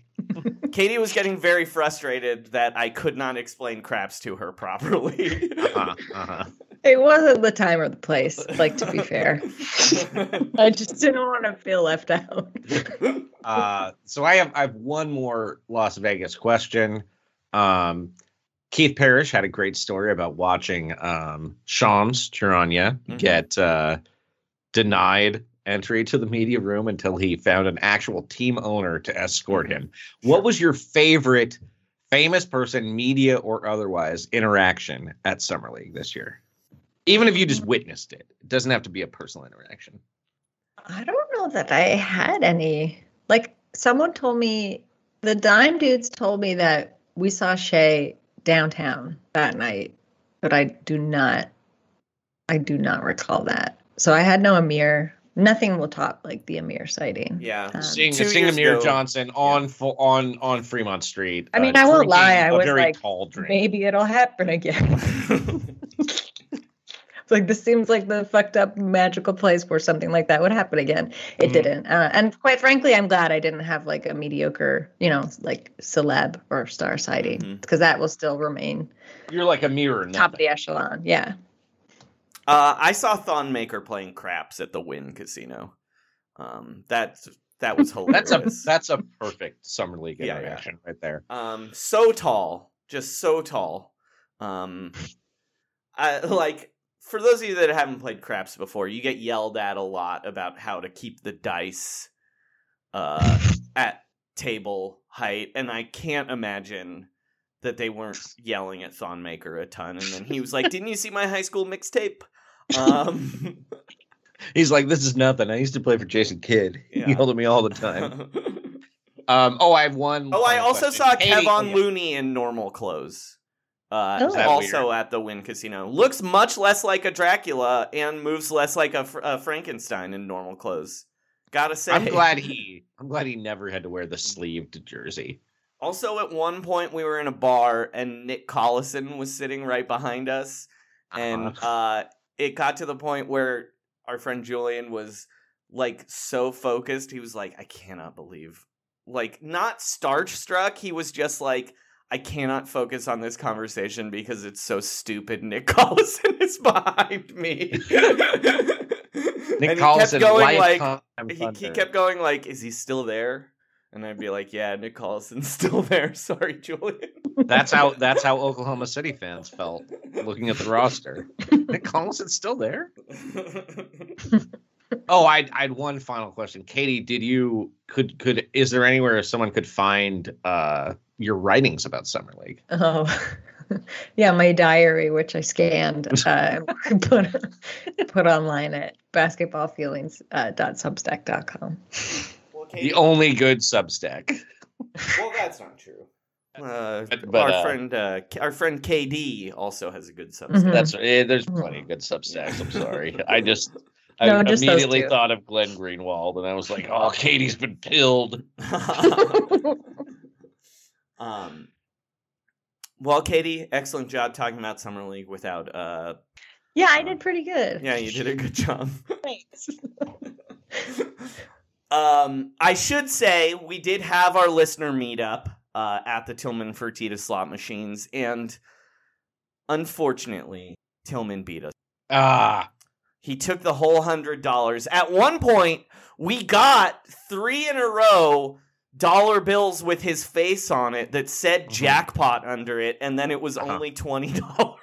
Speaker 2: Katie was getting very frustrated that I could not explain craps to her properly.
Speaker 3: Uh-huh, uh-huh.
Speaker 4: It wasn't the time or the place, like to be fair. I just didn't want to feel left out.
Speaker 3: Uh, so I have I have one more Las Vegas question. Um, Keith Parrish had a great story about watching um, Shams Charania
Speaker 2: Mhm.
Speaker 3: get uh, denied entry to the media room until he found an actual team owner to escort him. What was your favorite famous person, media or otherwise, interaction at Summer League this year? Even if you just witnessed it, it doesn't have to be a personal interaction.
Speaker 4: I don't know that I had any. Like someone told me, the Dime dudes told me that we saw Shay downtown that night, but I do not, I do not recall that. So I had no Amir. Nothing will top like the Amir sighting.
Speaker 2: yeah.
Speaker 4: Um,
Speaker 3: seeing seeing Amir
Speaker 2: ago-
Speaker 3: Johnson on full on on Fremont Street.
Speaker 4: I mean,
Speaker 3: uh,
Speaker 4: I won't lie, I
Speaker 3: a
Speaker 4: was like,
Speaker 3: tall drink.
Speaker 4: Maybe it'll happen again. Like this seems like the fucked up magical place where something like that would happen again. It
Speaker 3: Mhm.
Speaker 4: didn't, uh, and quite frankly, I'm glad I didn't have like a mediocre, you know, like celeb or star sighting because that will still remain
Speaker 3: You're like a mirror.
Speaker 4: top of the echelon. Yeah.
Speaker 2: Uh, I saw Thon Maker playing craps at the Wynn Casino. Um, that that was hilarious.
Speaker 3: That's a that's a perfect summer league
Speaker 2: Yeah, yeah.
Speaker 3: right there.
Speaker 2: um so tall, just so tall. Um, I like for those of you that haven't played craps before, you get yelled at a lot about how to keep the dice uh at table height, and I can't imagine that they weren't yelling at Thon Maker a ton. And then he was like, "Didn't you see my high school mixtape?" Um,
Speaker 3: He's like, this is nothing. I used to play for Jason Kidd.
Speaker 2: Yeah.
Speaker 3: He yelled at me all the time. Um, oh, I have one.
Speaker 2: Oh, I also
Speaker 3: question.
Speaker 2: saw
Speaker 3: Katie-
Speaker 2: Kevon
Speaker 3: yeah.
Speaker 2: Looney in normal clothes. Uh,
Speaker 4: Oh.
Speaker 2: Also
Speaker 3: weird?
Speaker 2: at the Wynn Casino. Looks much less like a Dracula and moves less like a, Fr- a Frankenstein in normal clothes. Gotta say.
Speaker 3: I'm glad he. I'm glad he never had to wear the sleeved jersey.
Speaker 2: Also, at one point, we were in a bar and Nick Collison was sitting right behind us. And
Speaker 3: Uh-huh.
Speaker 2: uh, it got to the point where our friend Julian was like so focused. He was like, I cannot believe. Like, not starstruck. He was just like, I cannot focus on this conversation because it's so stupid. Nick Collison is behind me.
Speaker 3: Nick
Speaker 2: and he
Speaker 3: Collison,
Speaker 2: kept going like, he, he kept going like, "Is he still there?" And I'd be like, "Yeah, Nick Collison's still there. Sorry, Julian."
Speaker 3: That's how. That's how Oklahoma City fans felt looking at the roster. Nick Collison's still there. Oh, I I had one final question. Katie, did you could could is there anywhere someone could find uh your writings about Summer League?
Speaker 4: Oh, yeah. My diary, which I scanned, uh, and put put online at basketballfeelings.substack.com.
Speaker 2: well,
Speaker 3: The only good Substack.
Speaker 2: well, that's not true. Uh,
Speaker 3: But- but,
Speaker 2: our
Speaker 3: uh,
Speaker 2: friend, uh, our friend KD also has a good substance.
Speaker 4: Mhm.
Speaker 3: That's eh, there's plenty of good Substacks. I'm sorry. I just I
Speaker 4: No, just
Speaker 3: immediately thought of Glenn Greenwald, and I was like, "Oh, Katie's been pilled."
Speaker 2: um, well, Katie, excellent job talking about summer league without. Uh,
Speaker 4: Yeah, I did pretty good.
Speaker 2: yeah, you did a good job.
Speaker 4: Thanks.
Speaker 2: Um, I should say we did have our listener meetup uh, at the Tilman Fertitta slot machines, and unfortunately, Tilman beat us.
Speaker 3: Ah,
Speaker 2: He took the whole hundred dollars. At one point, we got three in a row dollar bills with his face on it that said
Speaker 3: Mhm.
Speaker 2: jackpot under it, and then it was
Speaker 3: Uh-huh.
Speaker 2: only twenty dollars.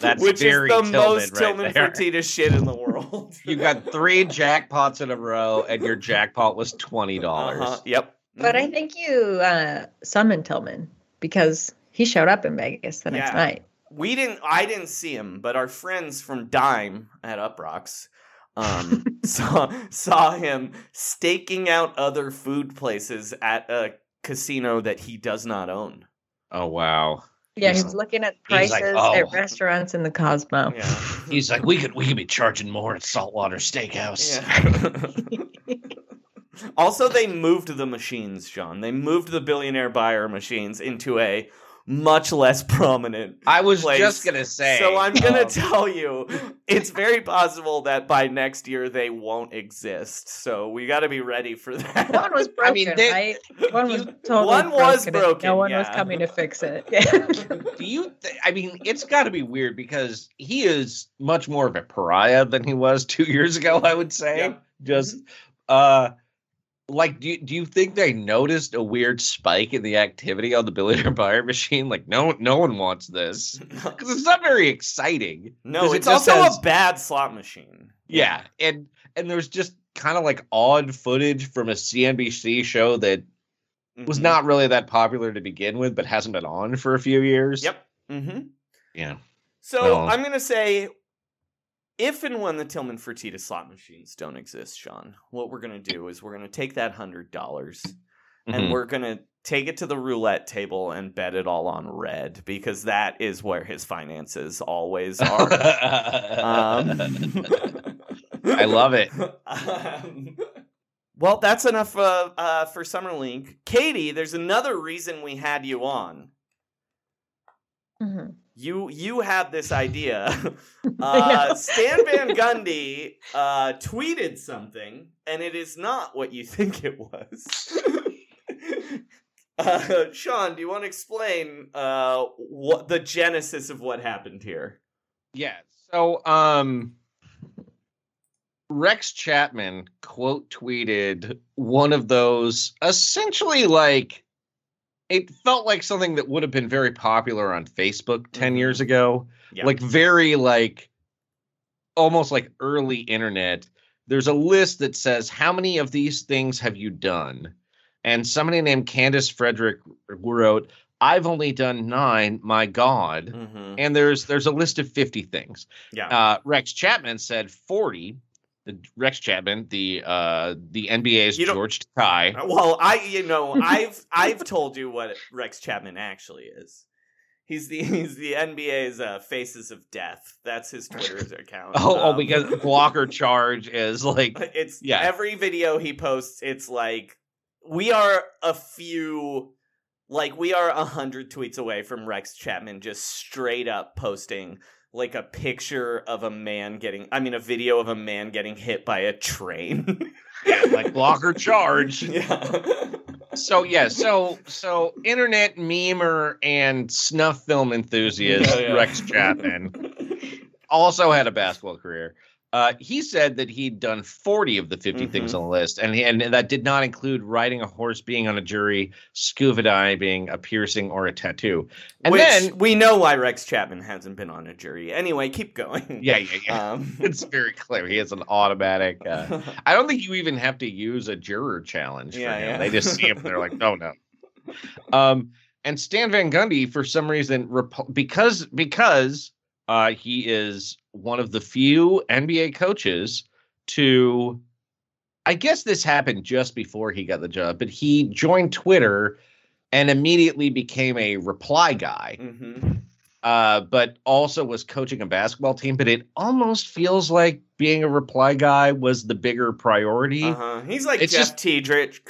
Speaker 3: That's
Speaker 2: Which
Speaker 3: very
Speaker 2: is the
Speaker 3: Tilman
Speaker 2: most
Speaker 3: right
Speaker 2: Tilman
Speaker 3: there.
Speaker 2: Fertitta shit in the world.
Speaker 3: You got three jackpots in a row, and your jackpot was twenty dollars.
Speaker 2: Uh-huh. Yep.
Speaker 4: But. I think you uh, summoned Tilman because he showed up in Vegas the next
Speaker 2: Yeah.
Speaker 4: night.
Speaker 2: we didn't I didn't see him, but our friends from Dime at Uproxx um saw saw him staking out other food places at a casino that he does not own.
Speaker 3: Oh wow!
Speaker 4: Yeah, he
Speaker 3: He's-
Speaker 4: was looking at prices
Speaker 3: like, "Oh."
Speaker 4: at restaurants in the Cosmo.
Speaker 2: Yeah.
Speaker 3: He's like, we could we could be charging more at Saltwater Steakhouse.
Speaker 2: Yeah. also, they moved the machines, John. They moved the billionaire buyer machines into a much less prominent.
Speaker 3: I was
Speaker 2: place.
Speaker 3: just gonna say.
Speaker 2: So I'm gonna
Speaker 3: um,
Speaker 2: tell you, it's very possible that by next year they won't exist. So we got to be ready for that.
Speaker 4: One was broken,
Speaker 3: I mean, they-
Speaker 4: right? One was totally
Speaker 2: One was broken,
Speaker 4: No one was coming to fix it.
Speaker 3: Do you? Th- I mean, it's got to be weird because he is much more of a pariah than he was two years ago. I would say.
Speaker 2: Yeah.
Speaker 3: Just, uh, like, do you, do you think they noticed a weird spike in the activity on the billionaire buyer machine? Like, no, no one wants this because it's not very exciting.
Speaker 2: no it's
Speaker 3: just
Speaker 2: also
Speaker 3: has-
Speaker 2: a bad slot machine.
Speaker 3: Yeah, and and there's just kind of like odd footage from a CNBC show that was
Speaker 2: Mhm.
Speaker 3: not really that popular to begin with, but hasn't been on for a few years.
Speaker 2: Yep. mm-hmm.
Speaker 3: Yeah.
Speaker 2: So
Speaker 3: Well-
Speaker 2: I'm gonna say, if and when the Tilman Fertitta slot machines don't exist, Sean, what we're gonna do is we're gonna take that hundred dollars and
Speaker 3: Mhm.
Speaker 2: we're gonna take it to the roulette table and bet it all on red because that is where his finances always are. um,
Speaker 3: I love it.
Speaker 2: Um, well, that's enough uh, uh, for Summer League. Katie, there's another reason we had you on.
Speaker 4: Mhm.
Speaker 2: You you had this idea. Uh. Stan Van Gundy uh, tweeted something, and it is not what you think it was. uh, Sean, do you want to explain uh, what the genesis of what happened here?
Speaker 3: Yeah. So, um, Rex Chapman quote tweeted one of those essentially like it felt like something that would have been very popular on Facebook 10
Speaker 2: Mhm.
Speaker 3: years ago.
Speaker 2: Yeah.
Speaker 3: Like very like almost like early internet. There's a list that says how many of these things have you done? And somebody named Candace Frederick wrote, I've only done nine, my God
Speaker 2: Mhm.
Speaker 3: and there's there's a list of 50 things.
Speaker 2: Yeah.
Speaker 3: Uh, Rex Chapman said 40. Rex Chapman, the uh, the NBA's George Takei.
Speaker 2: Well, I you know I've I've told you what Rex Chapman actually is. He's the he's the NBA's uh, Faces of Death. That's his Twitter account.
Speaker 3: Oh, oh,
Speaker 2: Um,
Speaker 3: because blocker charge is like
Speaker 2: it's
Speaker 3: Yeah.
Speaker 2: every video he posts. It's like we are a few, like we are a hundred tweets away from Rex Chapman just straight up posting like a picture of a man getting, I mean, a video of a man getting hit by a train.
Speaker 3: like blocker charge.
Speaker 2: yeah.
Speaker 3: So yeah, so so internet memer and snuff film enthusiast
Speaker 2: Yeah, yeah.
Speaker 3: Rex Chapman also had a basketball career. Uh, he said that he'd done 40 of the 50 things
Speaker 2: Mhm.
Speaker 3: on the list, and he, and that did not include riding a horse, being on a jury, scuba diving, a piercing, or a tattoo. And
Speaker 2: Which
Speaker 3: then,
Speaker 2: we know why Rex Chapman hasn't been on a jury. Anyway, keep going.
Speaker 3: yeah, yeah, yeah.
Speaker 2: Um,
Speaker 3: it's very clear he has an automatic. Uh, I don't think you even have to use a juror challenge for
Speaker 2: Yeah,
Speaker 3: him.
Speaker 2: yeah.
Speaker 3: They just see him and they're like, oh, no. Um, and Stan Van Gundy, for some reason, rep- because because uh, he is one of the few NBA coaches to, I guess this happened just before he got the job, but he joined Twitter and immediately became a reply guy
Speaker 2: mhm.
Speaker 3: uh, but also was coaching a basketball team. But it almost feels like being a reply guy was the bigger priority.
Speaker 2: Uh-huh. He's like
Speaker 3: It's
Speaker 2: Jeff
Speaker 3: just-
Speaker 2: Tiedrich.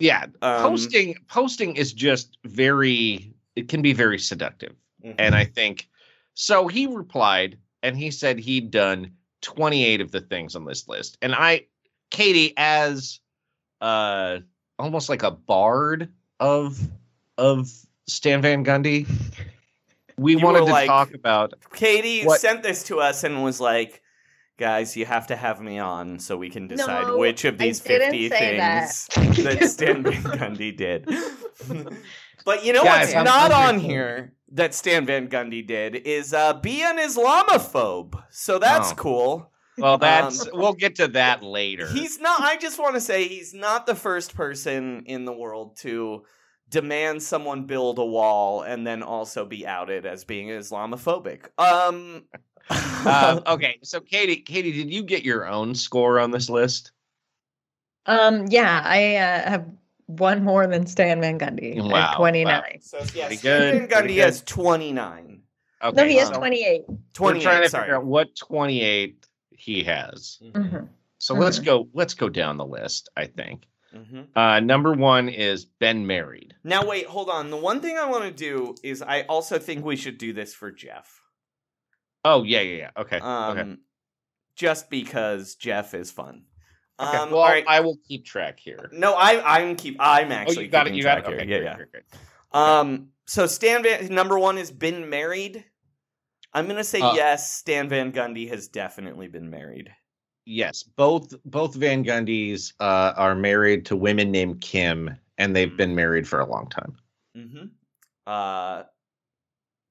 Speaker 3: Yeah,
Speaker 2: Um,
Speaker 3: posting posting is just very. It can be very seductive,
Speaker 2: mhm.
Speaker 3: and I think so. He replied, and he said he'd done twenty eight of the things on this list, and I, Katie, as uh, almost like a bard of of Stan Van Gundy. We
Speaker 2: You
Speaker 3: wanted to
Speaker 2: like-
Speaker 3: talk about
Speaker 2: Katie
Speaker 3: What-
Speaker 2: sent this to us and was like, "Guys, you have to have me on so we can decide
Speaker 4: No,
Speaker 2: which of these fifty
Speaker 4: say that.
Speaker 2: things that, Stan Van Gundy did." But you know
Speaker 3: Guys,
Speaker 2: what's
Speaker 3: I'm
Speaker 2: not on here that Stan Van Gundy did is uh, be an Islamophobe. So that's
Speaker 3: Oh.
Speaker 2: cool.
Speaker 3: Well, that's
Speaker 2: Um,
Speaker 3: we'll get to that later.
Speaker 2: He's not. I just want to say he's not the first person in the world to demand someone build a wall and then also be outed as being Islamophobic. Um.
Speaker 3: um, okay, so Katie, Katie, did you get your own score on this list?
Speaker 4: Um, yeah, I uh, have one more than Stan Van Gundy
Speaker 3: Wow,
Speaker 4: at 29.
Speaker 2: So yeah,
Speaker 3: Pretty
Speaker 2: Stan Van Gundy
Speaker 3: good.
Speaker 2: has twenty nine.
Speaker 3: Okay,
Speaker 4: No, he has
Speaker 2: um,
Speaker 4: 28.
Speaker 3: We're trying to
Speaker 2: sorry.
Speaker 3: figure out what twenty-eight he has.
Speaker 4: Mhm.
Speaker 3: So let's
Speaker 4: Mhm.
Speaker 3: go. Let's go down the list. I think
Speaker 2: hmm
Speaker 3: uh, number one is been married.
Speaker 2: Now wait, hold on. The one thing I want to do is I also think we should do this for Jeff.
Speaker 3: Oh yeah, yeah, yeah. Okay,
Speaker 2: Um,
Speaker 3: okay.
Speaker 2: just because Jeff is fun.
Speaker 3: Okay,
Speaker 2: Um,
Speaker 3: well,
Speaker 2: all right.
Speaker 3: I will keep track here.
Speaker 2: No, I I'm keep I'm
Speaker 3: Oh,
Speaker 2: actually
Speaker 3: you got it.
Speaker 2: keeping
Speaker 3: You got it.
Speaker 2: track
Speaker 3: Okay,
Speaker 2: here.
Speaker 3: great,
Speaker 2: yeah,
Speaker 3: great, great.
Speaker 2: yeah. Um, so Stan Van number one has been married. I'm gonna say
Speaker 3: Uh,
Speaker 2: yes. Stan Van Gundy has definitely been married.
Speaker 3: Yes, both both Van Gundys uh, are married to women named Kim, and they've been married for a long time.
Speaker 2: Mm-hmm. Uh,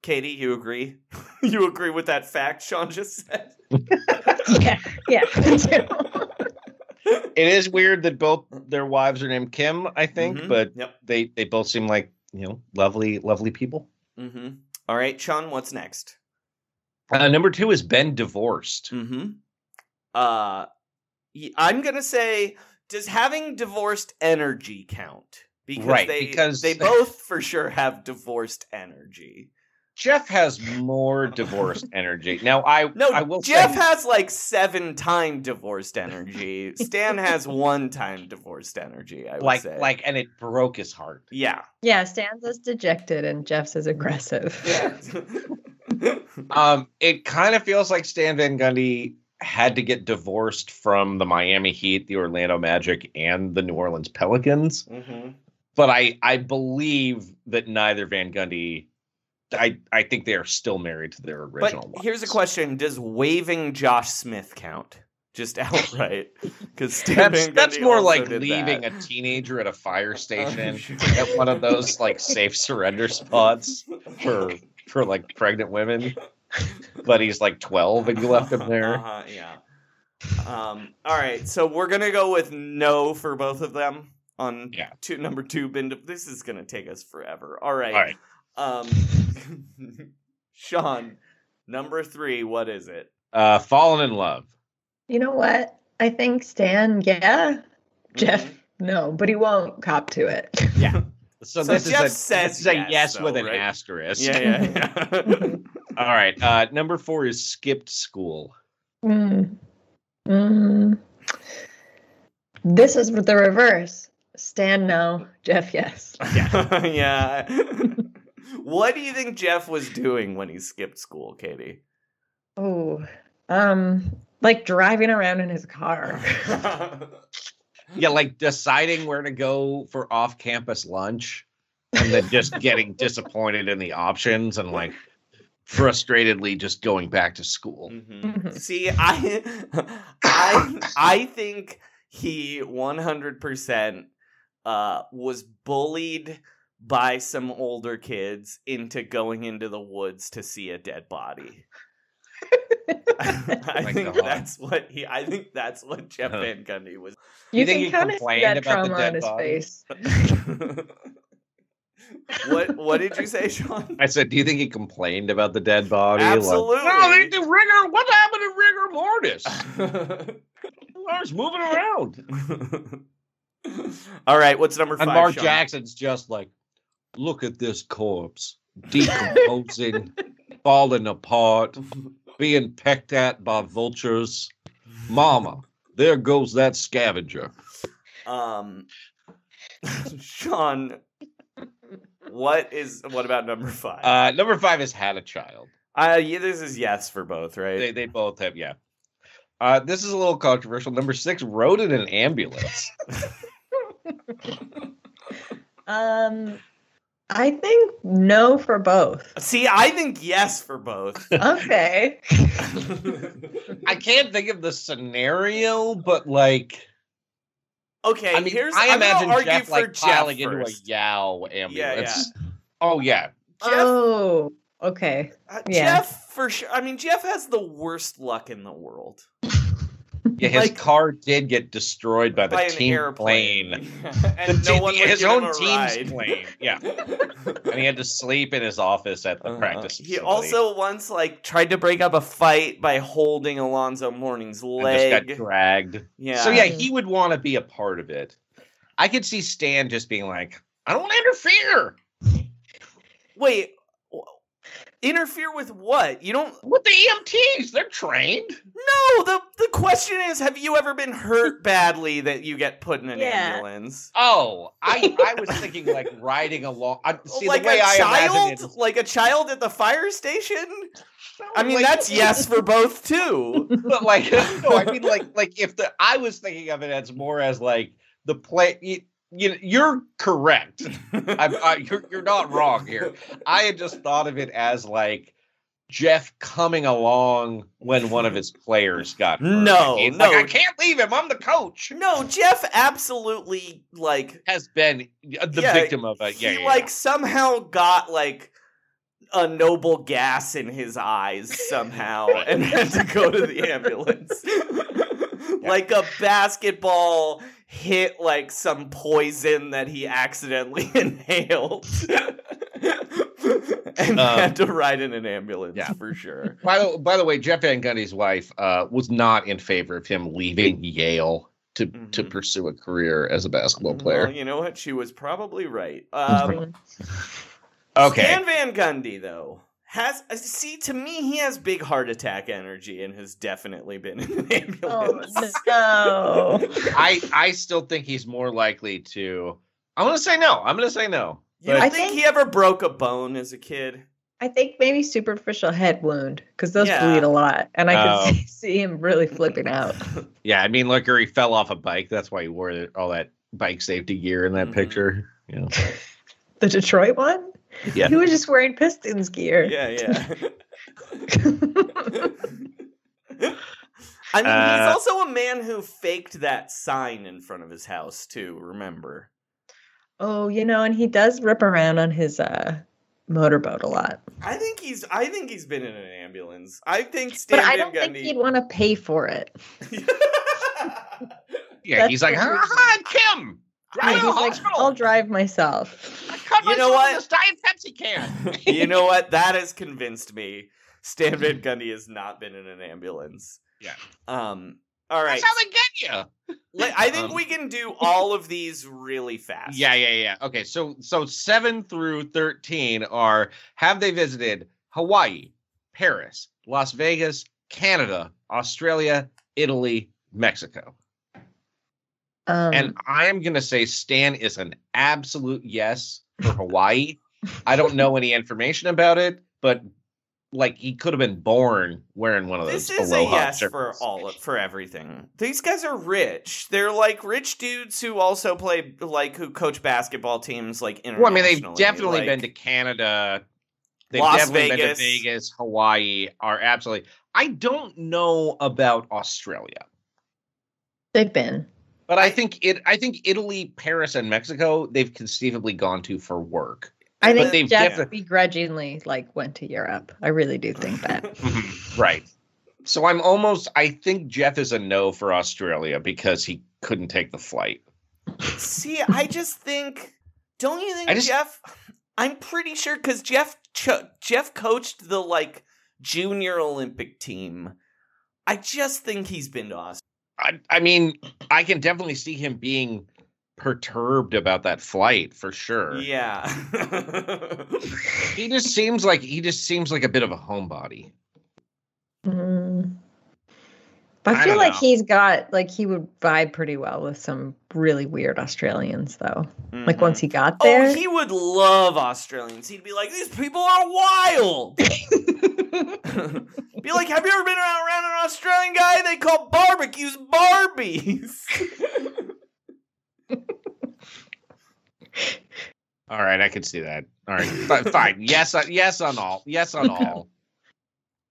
Speaker 2: Katie, you agree? you agree with that fact Sean just said?
Speaker 4: yeah, yeah. Me too.
Speaker 3: It is weird that both their wives are named Kim, I think,
Speaker 2: Mhm.
Speaker 3: but
Speaker 2: Yep.
Speaker 3: they they both seem like you know lovely lovely people.
Speaker 2: Mm-hmm. All right, Sean, what's next?
Speaker 3: Uh, number two is Ben divorced.
Speaker 2: Mm-hmm. Uh, y- I'm gonna say, does having divorced energy count? Because
Speaker 3: Right,
Speaker 2: they
Speaker 3: because-
Speaker 2: they both for sure have divorced energy.
Speaker 3: Jeff has more divorced energy. Now I
Speaker 2: No,
Speaker 3: I will
Speaker 2: Jeff
Speaker 3: say,
Speaker 2: has like seven time divorced energy. Stan has one time divorced energy. I would
Speaker 3: like
Speaker 2: say.
Speaker 3: like and it broke his heart.
Speaker 2: yeah,
Speaker 4: yeah, Stan's is dejected and Jeff's is aggressive.
Speaker 2: yeah.
Speaker 3: Um, it kind of feels like Stan Van Gundy had to get divorced from the Miami Heat, the Orlando Magic, and the New Orleans Pelicans.
Speaker 2: Mhm.
Speaker 3: But I I believe that neither Van Gundy. I I think they are still married to their original.
Speaker 2: But
Speaker 3: original.
Speaker 2: here's a question: Does waiving Josh Smith count? Just outright? Because
Speaker 3: That's, that's more like leaving
Speaker 2: that.
Speaker 3: a teenager at a fire station at one of those like safe surrender spots for for like pregnant women. But he's like twelve and you left him there.
Speaker 2: Uh-huh, yeah. Um. All right. So we're gonna go with no for both of them on
Speaker 3: Yeah.
Speaker 2: two number two. Bin. This is gonna take us forever. All right.
Speaker 3: All right.
Speaker 2: Um. Sean, number three. What is it?
Speaker 3: Uh, fallen in love.
Speaker 4: You know what? I think Stan, yeah. Jeff,
Speaker 2: Mm-hmm.
Speaker 4: no, but he won't cop to it.
Speaker 2: Yeah.
Speaker 3: So,
Speaker 2: So
Speaker 3: this
Speaker 2: Jeff
Speaker 3: is a,
Speaker 2: says
Speaker 3: this is a
Speaker 2: yes,
Speaker 3: yes,
Speaker 2: though,
Speaker 3: with an
Speaker 2: right?
Speaker 3: asterisk.
Speaker 2: Yeah. Yeah. yeah.
Speaker 3: All right. Uh, number four is skipped school.
Speaker 4: Mm. Mm. This is the reverse. Stan, no. Jeff, yes.
Speaker 2: yeah. yeah. What do you think Jeff was doing when he skipped school, Katie?
Speaker 4: Oh, um, like driving around in his car.
Speaker 3: Yeah, like deciding where to go for off-campus lunch, and then just getting disappointed in the options and like frustratedly just going back to school.
Speaker 2: Mhm. See, I, I, I think he one hundred percent uh was bullied by some older kids into going into the woods to see a dead body. I
Speaker 3: my
Speaker 2: think that's what he. I think that's what Jeff Van Gundy was.
Speaker 4: You,
Speaker 3: think he
Speaker 4: can kind of see
Speaker 3: complained
Speaker 4: that
Speaker 3: about the
Speaker 4: trauma
Speaker 3: dead
Speaker 4: on his
Speaker 3: body?
Speaker 4: face.
Speaker 2: what What did you say, Sean?
Speaker 3: I said, "Do you think he complained about the dead body?" Like,
Speaker 2: Absolutely.
Speaker 3: "Oh, they did rigor. What happened to rigor mortis? I was moving around.
Speaker 2: All right, what's number five?
Speaker 3: And Mark
Speaker 2: Sean?
Speaker 3: Jackson's just like, look at this corpse decomposing, falling apart, being pecked at by vultures. Mama, there goes that scavenger.
Speaker 2: Um, Sean, what is what about number five?
Speaker 3: Uh, number five is had a child.
Speaker 2: Uh, yeah, this is yes for both, right?
Speaker 3: They they both have yeah. Uh, this is a little controversial. Number six, rode in an ambulance.
Speaker 4: Um, I think no for both.
Speaker 2: See, I think yes for both.
Speaker 4: Okay.
Speaker 3: I can't think of the scenario, but like,
Speaker 2: Okay,
Speaker 3: I mean,
Speaker 2: here's
Speaker 3: I
Speaker 2: I'm
Speaker 3: imagine
Speaker 2: argue
Speaker 3: Jeff
Speaker 2: for
Speaker 3: like
Speaker 2: Jeff
Speaker 3: piling into a
Speaker 2: first.
Speaker 3: Yao
Speaker 2: yeah.
Speaker 3: ambulance. Oh yeah,
Speaker 2: Jeff,
Speaker 4: Oh, okay.
Speaker 2: uh,
Speaker 4: yeah.
Speaker 2: Jeff for sure. I mean, Jeff has the worst luck in the world.
Speaker 3: yeah. His
Speaker 2: Like-
Speaker 3: car did get destroyed by the
Speaker 2: by
Speaker 3: team
Speaker 2: airplane,
Speaker 3: plane.
Speaker 2: and
Speaker 3: The
Speaker 2: no
Speaker 3: team-
Speaker 2: one
Speaker 3: his own team's
Speaker 2: ride.
Speaker 3: plane. Yeah, and he had to sleep in his office at the
Speaker 2: Uh-huh.
Speaker 3: practice.
Speaker 2: He
Speaker 3: facility
Speaker 2: also once like tried to break up a fight by holding Alonzo Mourning's
Speaker 3: and just
Speaker 2: leg.
Speaker 3: got dragged.
Speaker 2: Yeah.
Speaker 3: So yeah, he would want to be a part of it. I could see Stan just being like, "I don't want to interfere
Speaker 2: Wait, w- interfere with what? You don't.
Speaker 3: with the EMTs. They're trained."
Speaker 2: No. The the question is, have you ever been hurt badly that you get put in an
Speaker 4: Yeah.
Speaker 2: ambulance?
Speaker 3: Oh, I I was thinking like riding along. I, see
Speaker 2: like
Speaker 3: the way
Speaker 2: a
Speaker 3: I imagine
Speaker 2: child,
Speaker 3: it. is-
Speaker 2: like a child at the fire station. I mean,
Speaker 3: like-
Speaker 2: that's yes for both too.
Speaker 3: but like no, I mean like like if the I was thinking of it as more as like the play. You, you you're correct. I'm, I, you're you're not wrong here. I had just thought of it as like Jeff coming along when one of his players got hurt.
Speaker 2: No,
Speaker 3: He's
Speaker 2: no.
Speaker 3: like, I can't leave him. I'm the coach.
Speaker 2: no, Jeff absolutely like
Speaker 3: Has been uh, the
Speaker 2: Yeah,
Speaker 3: victim of it. Yeah,
Speaker 2: he
Speaker 3: yeah,
Speaker 2: like somehow got like a noble gas in his eyes somehow and had to go to the ambulance. like a basketball hit like some poison that he accidentally inhaled. and
Speaker 3: Um,
Speaker 2: had to ride in an ambulance
Speaker 3: yeah.
Speaker 2: for sure.
Speaker 3: By the by the way, Jeff Van Gundy's wife uh, was not in favor of him leaving Yale to to
Speaker 2: Mhm.
Speaker 3: pursue a career as a basketball player.
Speaker 2: Well, you know what? She was probably right. Um,
Speaker 3: okay,
Speaker 2: Stan Van Gundy, though, has uh, see to me he has big heart attack energy and has definitely been in an ambulance.
Speaker 4: Oh no.
Speaker 3: I I still think he's more likely to. I'm gonna say no. I'm gonna say no.
Speaker 2: You don't
Speaker 4: I
Speaker 2: think,
Speaker 4: think-
Speaker 2: he ever broke a bone as a kid?
Speaker 4: I think maybe superficial head wound because those
Speaker 2: Yeah.
Speaker 4: bleed a lot, and I
Speaker 3: Oh.
Speaker 4: could see, see him really flipping out.
Speaker 3: Yeah, I mean, look, or he fell off a bike. That's why he wore all that bike safety gear in that
Speaker 2: Mhm.
Speaker 3: picture. You know.
Speaker 4: The Detroit one.
Speaker 3: Yeah.
Speaker 4: He was just wearing Pistons gear.
Speaker 2: Yeah, yeah. I mean,
Speaker 3: Uh,
Speaker 2: he's also a man who faked that sign in front of his house too. Remember?
Speaker 4: oh, you know, and he does rip around on his uh motorboat a lot.
Speaker 2: I think he's. I think he's been in an ambulance. I think Stan
Speaker 4: But I don't think he'd want to pay for it.
Speaker 3: Yeah,
Speaker 4: That's
Speaker 3: he's like,
Speaker 4: the
Speaker 3: ah,
Speaker 4: reason.
Speaker 3: ah, Kim, drive
Speaker 4: He's
Speaker 3: to
Speaker 4: like. I'll drive myself.
Speaker 3: I cut
Speaker 2: You
Speaker 3: myself
Speaker 2: know
Speaker 3: with
Speaker 2: what?
Speaker 3: this Diet Pepsi can.
Speaker 2: you know what? That has convinced me. Stan Van Gundy has not been in an ambulance.
Speaker 3: Yeah.
Speaker 2: Um. All right.
Speaker 3: That's how they get you.
Speaker 2: I think
Speaker 3: Um,
Speaker 2: we can do all of these really fast.
Speaker 3: Yeah, yeah, yeah. Okay, so so seven through thirteen are have they visited Hawaii, Paris, Las Vegas, Canada, Australia, Italy, Mexico?
Speaker 4: Um,
Speaker 3: And I am gonna say Stan is an absolute yes for Hawaii. I don't know any information about it, but like he could have been born wearing one of those.
Speaker 2: This is a
Speaker 3: Aloha
Speaker 2: yes for all of, for everything. These guys are rich. They're like rich dudes who also play like who coach basketball teams like internationally.
Speaker 3: Well, I mean, they've definitely
Speaker 2: like-
Speaker 3: been to Canada. They've
Speaker 2: Las
Speaker 3: definitely been to
Speaker 2: Vegas.
Speaker 3: Vegas, Hawaii. Are absolutely. I don't know about Australia,
Speaker 4: they've been.
Speaker 3: But I, think it. I think Italy, Paris, and Mexico. They've conceivably gone to for work.
Speaker 4: I
Speaker 2: But
Speaker 4: think
Speaker 3: they've
Speaker 4: Jeff
Speaker 3: definitely-
Speaker 4: begrudgingly like went to Europe. I really do think that.
Speaker 3: right. So I'm almost. I think Jeff is a no for Australia because he couldn't take the flight.
Speaker 2: See, I just think. Don't you think
Speaker 3: just-
Speaker 2: Jeff? I'm pretty sure because Jeff cho- Jeff coached the like junior Olympic team. I just think he's been to Australia.
Speaker 3: I, I mean, I can definitely see him being perturbed about that flight for sure.
Speaker 2: Yeah.
Speaker 3: He just seems like he just seems like a bit of a homebody.
Speaker 4: Mm. But
Speaker 3: I
Speaker 4: I feel like
Speaker 3: know.
Speaker 4: he's got like he would vibe pretty well with some really weird Australians though. Like once he got there.
Speaker 2: Oh, he would love Australians. He'd be like, "These people are wild." be like, "Have you ever been around, around an Australian guy they call barbecues Barbies?"
Speaker 3: All right, I could see that. All right, fi- fine. Yes, uh, yes on all. Yes on all.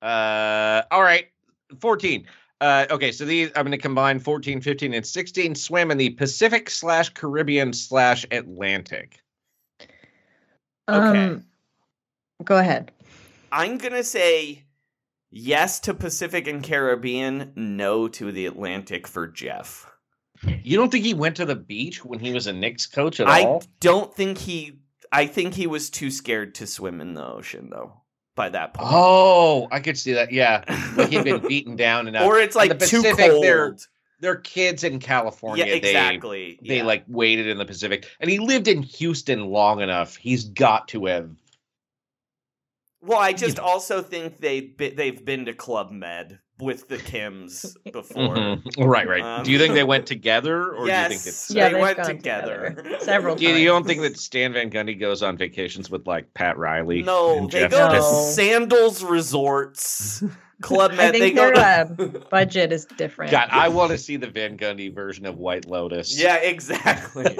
Speaker 3: Uh, all right. Fourteen. Uh, okay, so these I'm going to combine 14, 15, and 16 swim in the Pacific slash Caribbean slash Atlantic.
Speaker 2: Okay.
Speaker 4: Um, go ahead.
Speaker 2: I'm gonna say yes to Pacific and Caribbean, no to the Atlantic for Jeff.
Speaker 3: You don't think he went to the beach when he was a Knicks coach at
Speaker 2: I
Speaker 3: all?
Speaker 2: I don't think he. I think he was too scared to swim in the ocean though. By that point,
Speaker 3: Oh, I could see that. Yeah, like he'd been beaten down enough.
Speaker 2: or it's like
Speaker 3: the
Speaker 2: too
Speaker 3: Pacific,
Speaker 2: cold.
Speaker 3: They're they're kids in California.
Speaker 2: yeah,
Speaker 3: They-
Speaker 2: exactly.
Speaker 3: They,
Speaker 2: yeah.
Speaker 3: like waited in the Pacific, and he lived in Houston long enough. He's got to have.
Speaker 2: Well, I just also think they they've been to Club Med with the Kims before.
Speaker 3: Mhm. Right, right.
Speaker 2: Um,
Speaker 3: do you think they went together, or
Speaker 2: yes,
Speaker 3: do you think it's?
Speaker 2: they
Speaker 4: Yeah, they've
Speaker 2: went together.
Speaker 4: together several
Speaker 3: Do you, you don't think that Stan Van Gundy goes on vacations with like Pat Riley?
Speaker 2: No,
Speaker 3: and
Speaker 2: they
Speaker 3: Jeff
Speaker 2: go to
Speaker 4: No.
Speaker 2: Sandals Resorts, Club
Speaker 4: I think
Speaker 2: They
Speaker 4: their
Speaker 2: to.
Speaker 4: uh, budget is different.
Speaker 3: God, I want to see the Van Gundy version of White Lotus.
Speaker 2: yeah, exactly.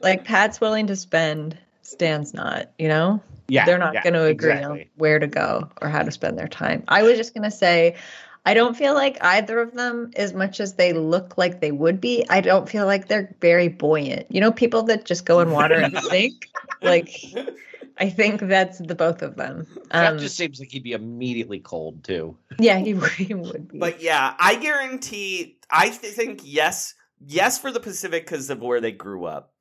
Speaker 4: Like Pat's willing to spend, Stan's not. You know,
Speaker 3: yeah,
Speaker 4: they're not
Speaker 3: yeah,
Speaker 4: going to agree
Speaker 3: exactly.
Speaker 4: on where to go or how to spend their time. I was just going to say, I don't feel like either of them, as much as they look like they would be, I don't feel like they're very buoyant. You know, people that just go in water and sink. Like, I think that's the both of them.
Speaker 3: Jeff
Speaker 4: Um,
Speaker 3: just seems like he'd be immediately cold too.
Speaker 4: yeah, he, would- he would be.
Speaker 2: But yeah, I guarantee. I th- think yes, yes for the Pacific because of where they grew up.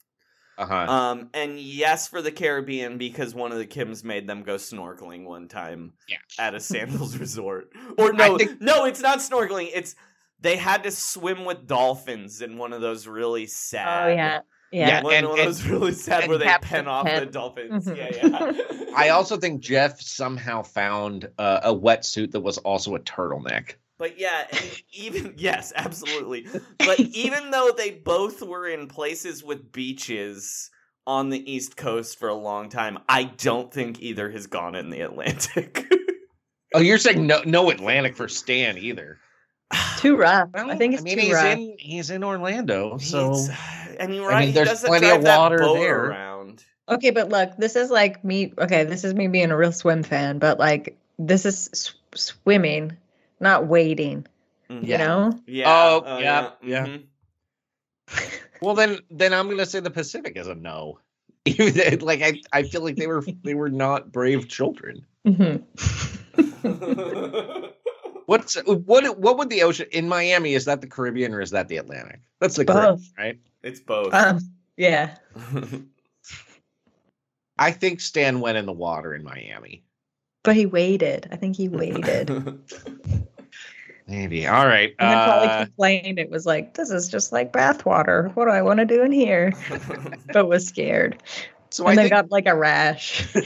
Speaker 3: Uh huh.
Speaker 2: Um, and yes for the Caribbean because one of the Kims made them go snorkeling one time
Speaker 3: Yeah.
Speaker 2: at a sandals resort. Or no,
Speaker 3: think-
Speaker 2: no, it's not snorkeling. It's they had to swim with dolphins in one of those really sad.
Speaker 4: oh yeah, yeah.
Speaker 3: Yeah.
Speaker 2: One
Speaker 3: and-
Speaker 2: of
Speaker 3: and-
Speaker 2: those really sad where they
Speaker 3: Captain
Speaker 2: pen off the
Speaker 4: Pen.
Speaker 2: dolphins.
Speaker 4: Mhm.
Speaker 2: Yeah, yeah.
Speaker 3: I also think Jeff somehow found uh, a wetsuit that was also a turtleneck.
Speaker 2: But yeah, and even yes, absolutely. But even though they both were in places with beaches on the East Coast for a long time, I don't think either has gone in the Atlantic.
Speaker 3: Oh, you're saying no, no Atlantic for Stan either.
Speaker 4: Too rough.
Speaker 3: Well,
Speaker 4: I think it's
Speaker 3: I mean,
Speaker 4: too
Speaker 3: he's
Speaker 4: rough.
Speaker 3: in he's in Orlando, so
Speaker 2: He's- I mean,
Speaker 3: I
Speaker 2: right?
Speaker 3: mean, there's plenty of water there.
Speaker 2: around.
Speaker 4: Okay, but look, this is like me. Okay, this is me being a real swim fan, but like this is s- swimming, not wading.
Speaker 2: Mhm.
Speaker 4: You know?
Speaker 2: Yeah.
Speaker 3: Oh, yeah, yeah.
Speaker 2: mhm.
Speaker 3: well then then I'm gonna say the Pacific is a no. Even- like I, I feel like they were they were not brave children.
Speaker 4: Mhm.
Speaker 3: What's what what would the ocean in Miami is that the Caribbean or is that the Atlantic? That's the
Speaker 4: Both.
Speaker 3: Caribbean, right?
Speaker 2: it's both.
Speaker 4: Um, yeah.
Speaker 3: I think Stan went in the water in Miami.
Speaker 4: But he waited. I think he waited. And
Speaker 3: Maybe. All right.
Speaker 4: And then probably
Speaker 3: Uh,
Speaker 4: complained. It was like, this is just like bathwater. What do I want to do in here? but was scared.
Speaker 3: so
Speaker 4: and
Speaker 3: I
Speaker 4: then
Speaker 3: think
Speaker 4: got like a rash.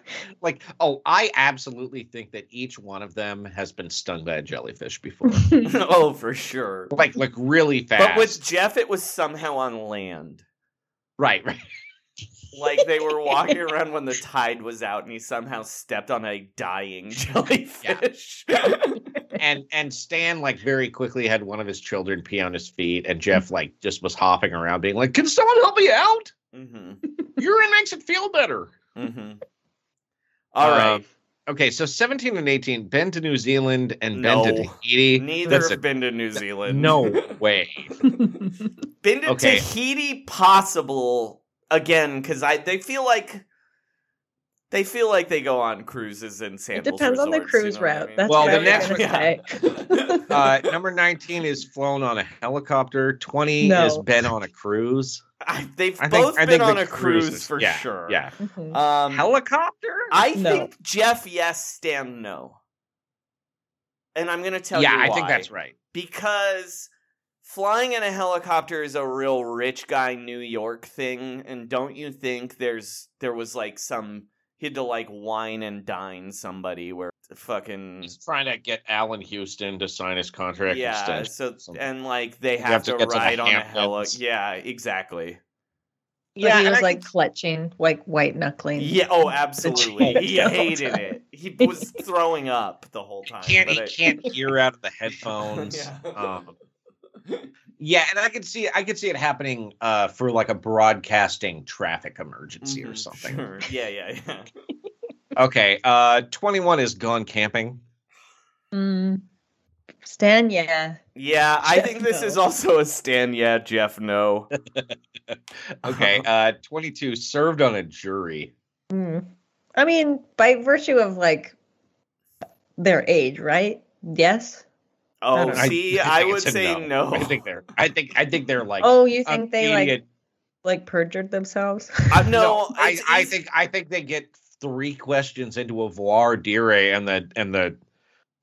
Speaker 3: like oh, I absolutely think that each one of them has been stung by a jellyfish before.
Speaker 2: oh, for sure.
Speaker 3: like like really fast.
Speaker 2: But with Jeff, it was somehow on land.
Speaker 3: right, right.
Speaker 2: Like they were walking around when the tide was out, and he somehow stepped on a dying jellyfish.
Speaker 3: And and Stan like very quickly had one of his children pee on his feet, and Jeff like just was hopping around, being like, "Can someone help me out?
Speaker 2: hmm
Speaker 3: Urine makes it feel better."
Speaker 2: hmm All right.
Speaker 3: Um, Okay, so 17 and 18, been to New Zealand and been to Tahiti.
Speaker 2: Neither
Speaker 3: That's
Speaker 2: have
Speaker 3: a-
Speaker 2: been to New Zealand.
Speaker 3: No way.
Speaker 2: been to
Speaker 3: Okay.
Speaker 2: Tahiti possible again because I they feel like they feel like they go on cruises and
Speaker 4: it
Speaker 2: sandals.
Speaker 4: depends on the
Speaker 2: resorts, you
Speaker 4: cruise
Speaker 2: know what I
Speaker 4: route.
Speaker 2: mean?
Speaker 4: That's
Speaker 3: Well, the next one-
Speaker 4: gonna.
Speaker 3: Uh, number 19 is flown on a helicopter. 20
Speaker 4: No.
Speaker 3: is been on a cruise.
Speaker 2: I, they've
Speaker 3: I think,
Speaker 2: both
Speaker 3: I
Speaker 2: been
Speaker 3: think
Speaker 2: on a cruise
Speaker 3: is-
Speaker 2: for
Speaker 3: yeah,
Speaker 2: sure.
Speaker 3: Yeah.
Speaker 4: Mhm.
Speaker 2: Um,
Speaker 3: Helicopter?
Speaker 2: I
Speaker 4: No.
Speaker 2: think Jeff yes, Stan no. And I'm gonna tell
Speaker 3: yeah,
Speaker 2: you
Speaker 3: Yeah,
Speaker 2: I
Speaker 3: think that's right.
Speaker 2: because flying in a helicopter is a real rich guy New York thing, and don't you think there's there was like some he had to like wine and dine somebody where fucking
Speaker 3: He's trying to get Allan Houston to sign his contract
Speaker 2: yeah
Speaker 3: extension.
Speaker 2: so and like they have,
Speaker 3: have to
Speaker 2: to,
Speaker 3: get to the
Speaker 2: ride on a heli yeah exactly
Speaker 4: But
Speaker 3: Yeah,
Speaker 4: he was
Speaker 3: I
Speaker 4: like
Speaker 3: think-
Speaker 4: clutching, like white knuckling.
Speaker 2: yeah oh absolutely
Speaker 4: chain
Speaker 2: he hated it he was throwing up the whole time
Speaker 3: can't
Speaker 2: but
Speaker 3: he
Speaker 2: I-
Speaker 3: can't hear out of the headphones.
Speaker 2: Yeah.
Speaker 3: um, yeah, and I could see I could see it happening uh, for like a broadcasting traffic emergency or
Speaker 2: Mhm,
Speaker 3: something.
Speaker 2: sure. yeah yeah yeah
Speaker 3: Okay, uh, twenty one is gone camping.
Speaker 4: Mm, Stan, yeah.
Speaker 2: Yeah, I
Speaker 4: Jeff,
Speaker 2: think this
Speaker 4: no.
Speaker 2: is also a Stan. Yeah, Jeff. No.
Speaker 3: Okay, uh, 22 served on a jury.
Speaker 4: Mm. I mean, by virtue of like their age, right? Yes.
Speaker 2: Oh,
Speaker 4: don't
Speaker 2: see,
Speaker 3: think
Speaker 2: I, would say no.
Speaker 3: I think they're. I think. I think they're like.
Speaker 4: oh, you
Speaker 3: an
Speaker 4: think they like
Speaker 3: idiot.
Speaker 4: like perjured themselves?
Speaker 2: Uh, no,
Speaker 3: No, I,
Speaker 2: it's
Speaker 3: I
Speaker 2: easy-
Speaker 3: think. I think they get three questions into a voir dire, and the and the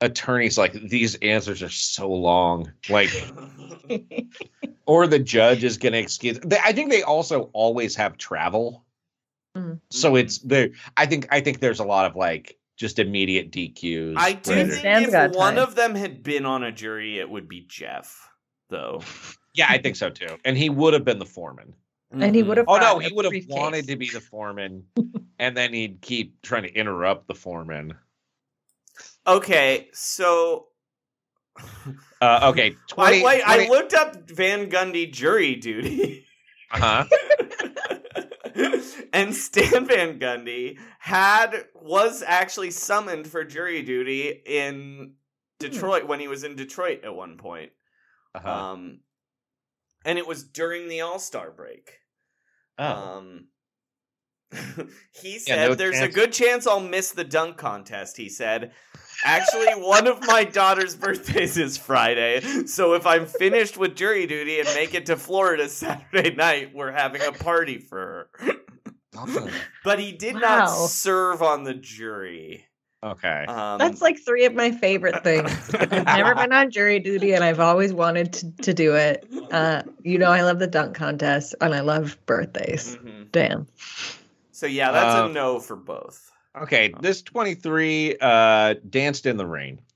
Speaker 3: attorney's like, these answers are so long. Like, or the judge is going to excuse. They, I think they also always have travel,
Speaker 4: Mm.
Speaker 3: so it's there. I think. I think there's a lot of like just immediate DQs.
Speaker 2: I do
Speaker 3: where-
Speaker 2: think
Speaker 4: Stan's
Speaker 2: if one
Speaker 4: time.
Speaker 2: of them had been on a jury, it would be Jeff, though.
Speaker 3: Yeah, I think so too. And he would have been the foreman.
Speaker 4: and he would have.
Speaker 3: Oh no, he would have
Speaker 4: briefcase.
Speaker 3: wanted to be the foreman, and then he'd keep trying to interrupt the foreman.
Speaker 2: Okay, so
Speaker 3: Uh, okay,
Speaker 2: I,
Speaker 3: twenty.
Speaker 2: wait, I looked up Van Gundy jury duty.
Speaker 3: uh-huh.
Speaker 2: and Stan Van Gundy had was actually summoned for jury duty in Detroit when he was in Detroit at one point.
Speaker 3: Uh-huh.
Speaker 2: Um, and it was during the All Star break.
Speaker 3: oh.
Speaker 2: Um, he
Speaker 3: Yeah,
Speaker 2: said,
Speaker 3: no
Speaker 2: "There's a good chance I'll miss the dunk contest." He said, "Actually, one of my daughter's birthdays is Friday, so if I'm finished with jury duty and make it to Florida Saturday night, we're having a party for her." But he did not serve on the jury.
Speaker 3: okay.
Speaker 2: Um,
Speaker 4: That's like three of my favorite things. I've never been on jury duty, and I've always wanted to, to do it. Uh, you know, I love the dunk contest, and I love birthdays.
Speaker 2: mhm.
Speaker 4: Damn.
Speaker 2: So yeah, that's
Speaker 3: Uh,
Speaker 2: a no for both.
Speaker 3: Okay, this 23 uh danced in the rain.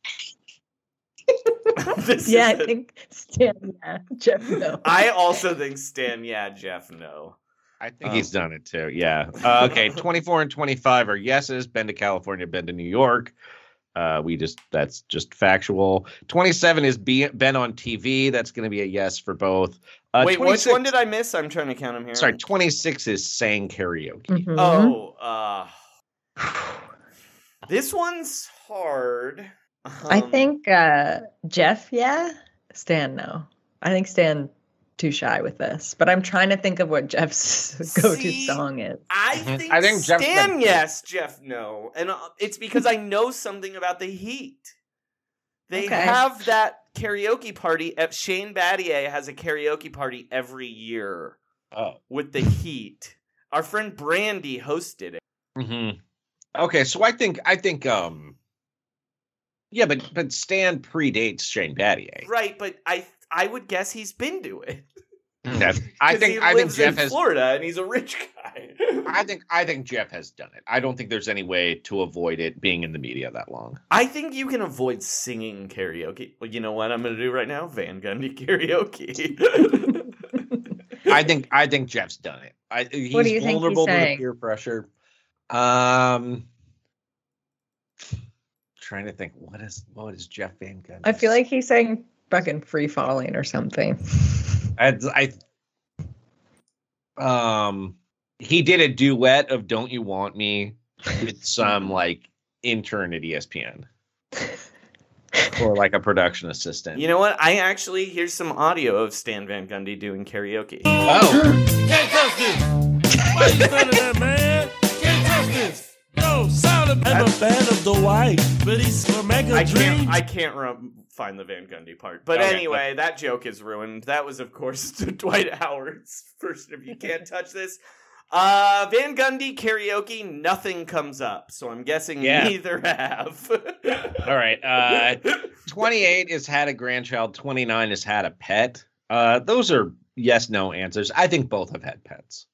Speaker 4: Yeah, I
Speaker 2: is
Speaker 4: think Stan. Yeah, Jeff. No.
Speaker 2: I also think Stan. Yeah, Jeff. No.
Speaker 3: I think
Speaker 2: Oh.
Speaker 3: he's done it too. Yeah. Uh, okay, 24 and 25 are yeses. Been to California, been to New York. Uh, we just that's just factual. 27 is be, been on TV. That's going to be a yes for both. Uh,
Speaker 2: Wait, which one did I miss? I'm trying to count them here.
Speaker 3: Sorry, 26 is sang karaoke.
Speaker 4: Mhm.
Speaker 2: Oh, uh, this one's hard.
Speaker 4: I
Speaker 2: Um,
Speaker 4: think uh, Jeff. Yeah, Stan. No, I think Stan too shy with this. But I'm trying to think of what Jeff's go-to
Speaker 2: See,
Speaker 4: song is.
Speaker 2: I think,
Speaker 3: I think Jeff's
Speaker 2: Stan,
Speaker 3: been-
Speaker 2: yes, Jeff, no, and uh, it's because I know something about the Heat. They
Speaker 4: Okay.
Speaker 2: have that karaoke party. At Shane Battier has a karaoke party every year
Speaker 3: Oh.
Speaker 2: with the Heat. Our friend Brandy hosted it.
Speaker 3: hmm Okay, so I think I think um yeah, but but Stan predates Shane Battier.
Speaker 2: Right, but I I would guess he's been to it.
Speaker 3: That's- I
Speaker 2: 'Cause
Speaker 3: think
Speaker 2: he
Speaker 3: I think Jeff
Speaker 2: in
Speaker 3: has
Speaker 2: Florida and he's a rich guy.
Speaker 3: I think I think Jeff has done it. I don't think there's any way to avoid it being in the media that long.
Speaker 2: I think you can avoid singing karaoke. Well, you know what I'm going to do right now? Van Gundy karaoke.
Speaker 3: I think I think Jeff's done it. I, he's
Speaker 4: What do you think he's
Speaker 3: vulnerable to the peer pressure. Um, trying to think what is what is Jeff Van Gundy?
Speaker 4: I feel like he's saying fucking free falling or something.
Speaker 3: I, I um he did a duet of "Don't You Want Me" with some like intern at ESPN or like a production assistant.
Speaker 2: you know what? I actually here's some audio of Stan Van Gundy doing karaoke.
Speaker 3: Oh,
Speaker 5: Can't touch this. Why you standing there, man? Can't touch this. Yo, sound I'm a fan of the white, but he's for mega
Speaker 2: I
Speaker 5: dreams.
Speaker 2: can't I can't rem- find the Van Gundy part. But
Speaker 3: Okay,
Speaker 2: anyway, that joke is ruined. That was of course Dwight Howard's first if you can't touch this. Uh Van Gundy karaoke, nothing comes up. So I'm guessing
Speaker 3: Yeah.
Speaker 2: neither have.
Speaker 3: all right. Uh, 28 has had a grandchild. 29 has had a pet. Uh, those are yes no answers. I think both have had pets.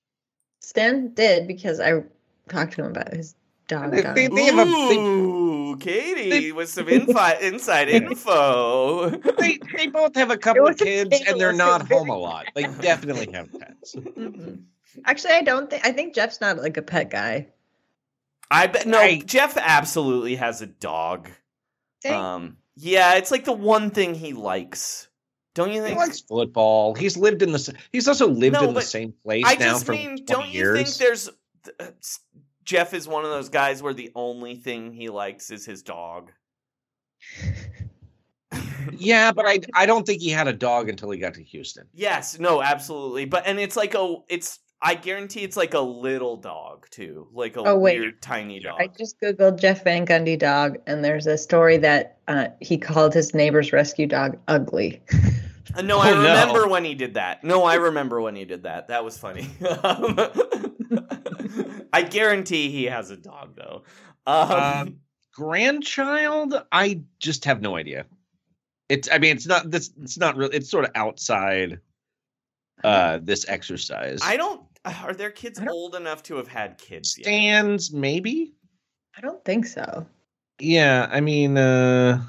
Speaker 4: Stan did because I talked to him about his dog.
Speaker 3: They-
Speaker 4: dying.
Speaker 3: they- have a- they-
Speaker 2: Ooh, Katie with some infi- inside info.
Speaker 3: They they both have a couple of kids and they're not home a lot. They definitely have pets.
Speaker 4: Mhm. Actually, I don't think. I think Jeff's not like a pet guy.
Speaker 2: I bet no.
Speaker 3: I-
Speaker 2: Jeff absolutely has a dog.
Speaker 4: Think-
Speaker 2: Um, yeah, it's like the one thing he likes. Don't you think?
Speaker 3: He likes football. He's lived in the. He's also lived
Speaker 2: No,
Speaker 3: in the same place
Speaker 2: I
Speaker 3: now
Speaker 2: just
Speaker 3: for
Speaker 2: mean,
Speaker 3: 20
Speaker 2: don't you think there's uh, s- Jeff is one of those guys where the only thing he likes is his dog.
Speaker 3: Yeah, but I I don't think he had a dog until he got to Houston.
Speaker 2: Yes, no, absolutely. But and it's like a it's I guarantee it's like a little dog too, like a
Speaker 4: Oh, wait.
Speaker 2: weird tiny dog.
Speaker 4: I just googled Jeff Van Gundy dog, and there's a story that uh, he called his neighbor's rescue dog ugly.
Speaker 2: Uh, no, I
Speaker 3: Oh, no.
Speaker 2: remember when he did that. No, I remember when he did that. That was funny. I guarantee he has a dog though. Um,
Speaker 3: Um, grandchild, I just have no idea. It's I mean it's not this it's not really it's sort of outside uh this exercise.
Speaker 2: I don't. Are their kids old enough to have had kids yet?
Speaker 3: Stands maybe?
Speaker 4: I don't think so.
Speaker 3: Yeah, I mean uh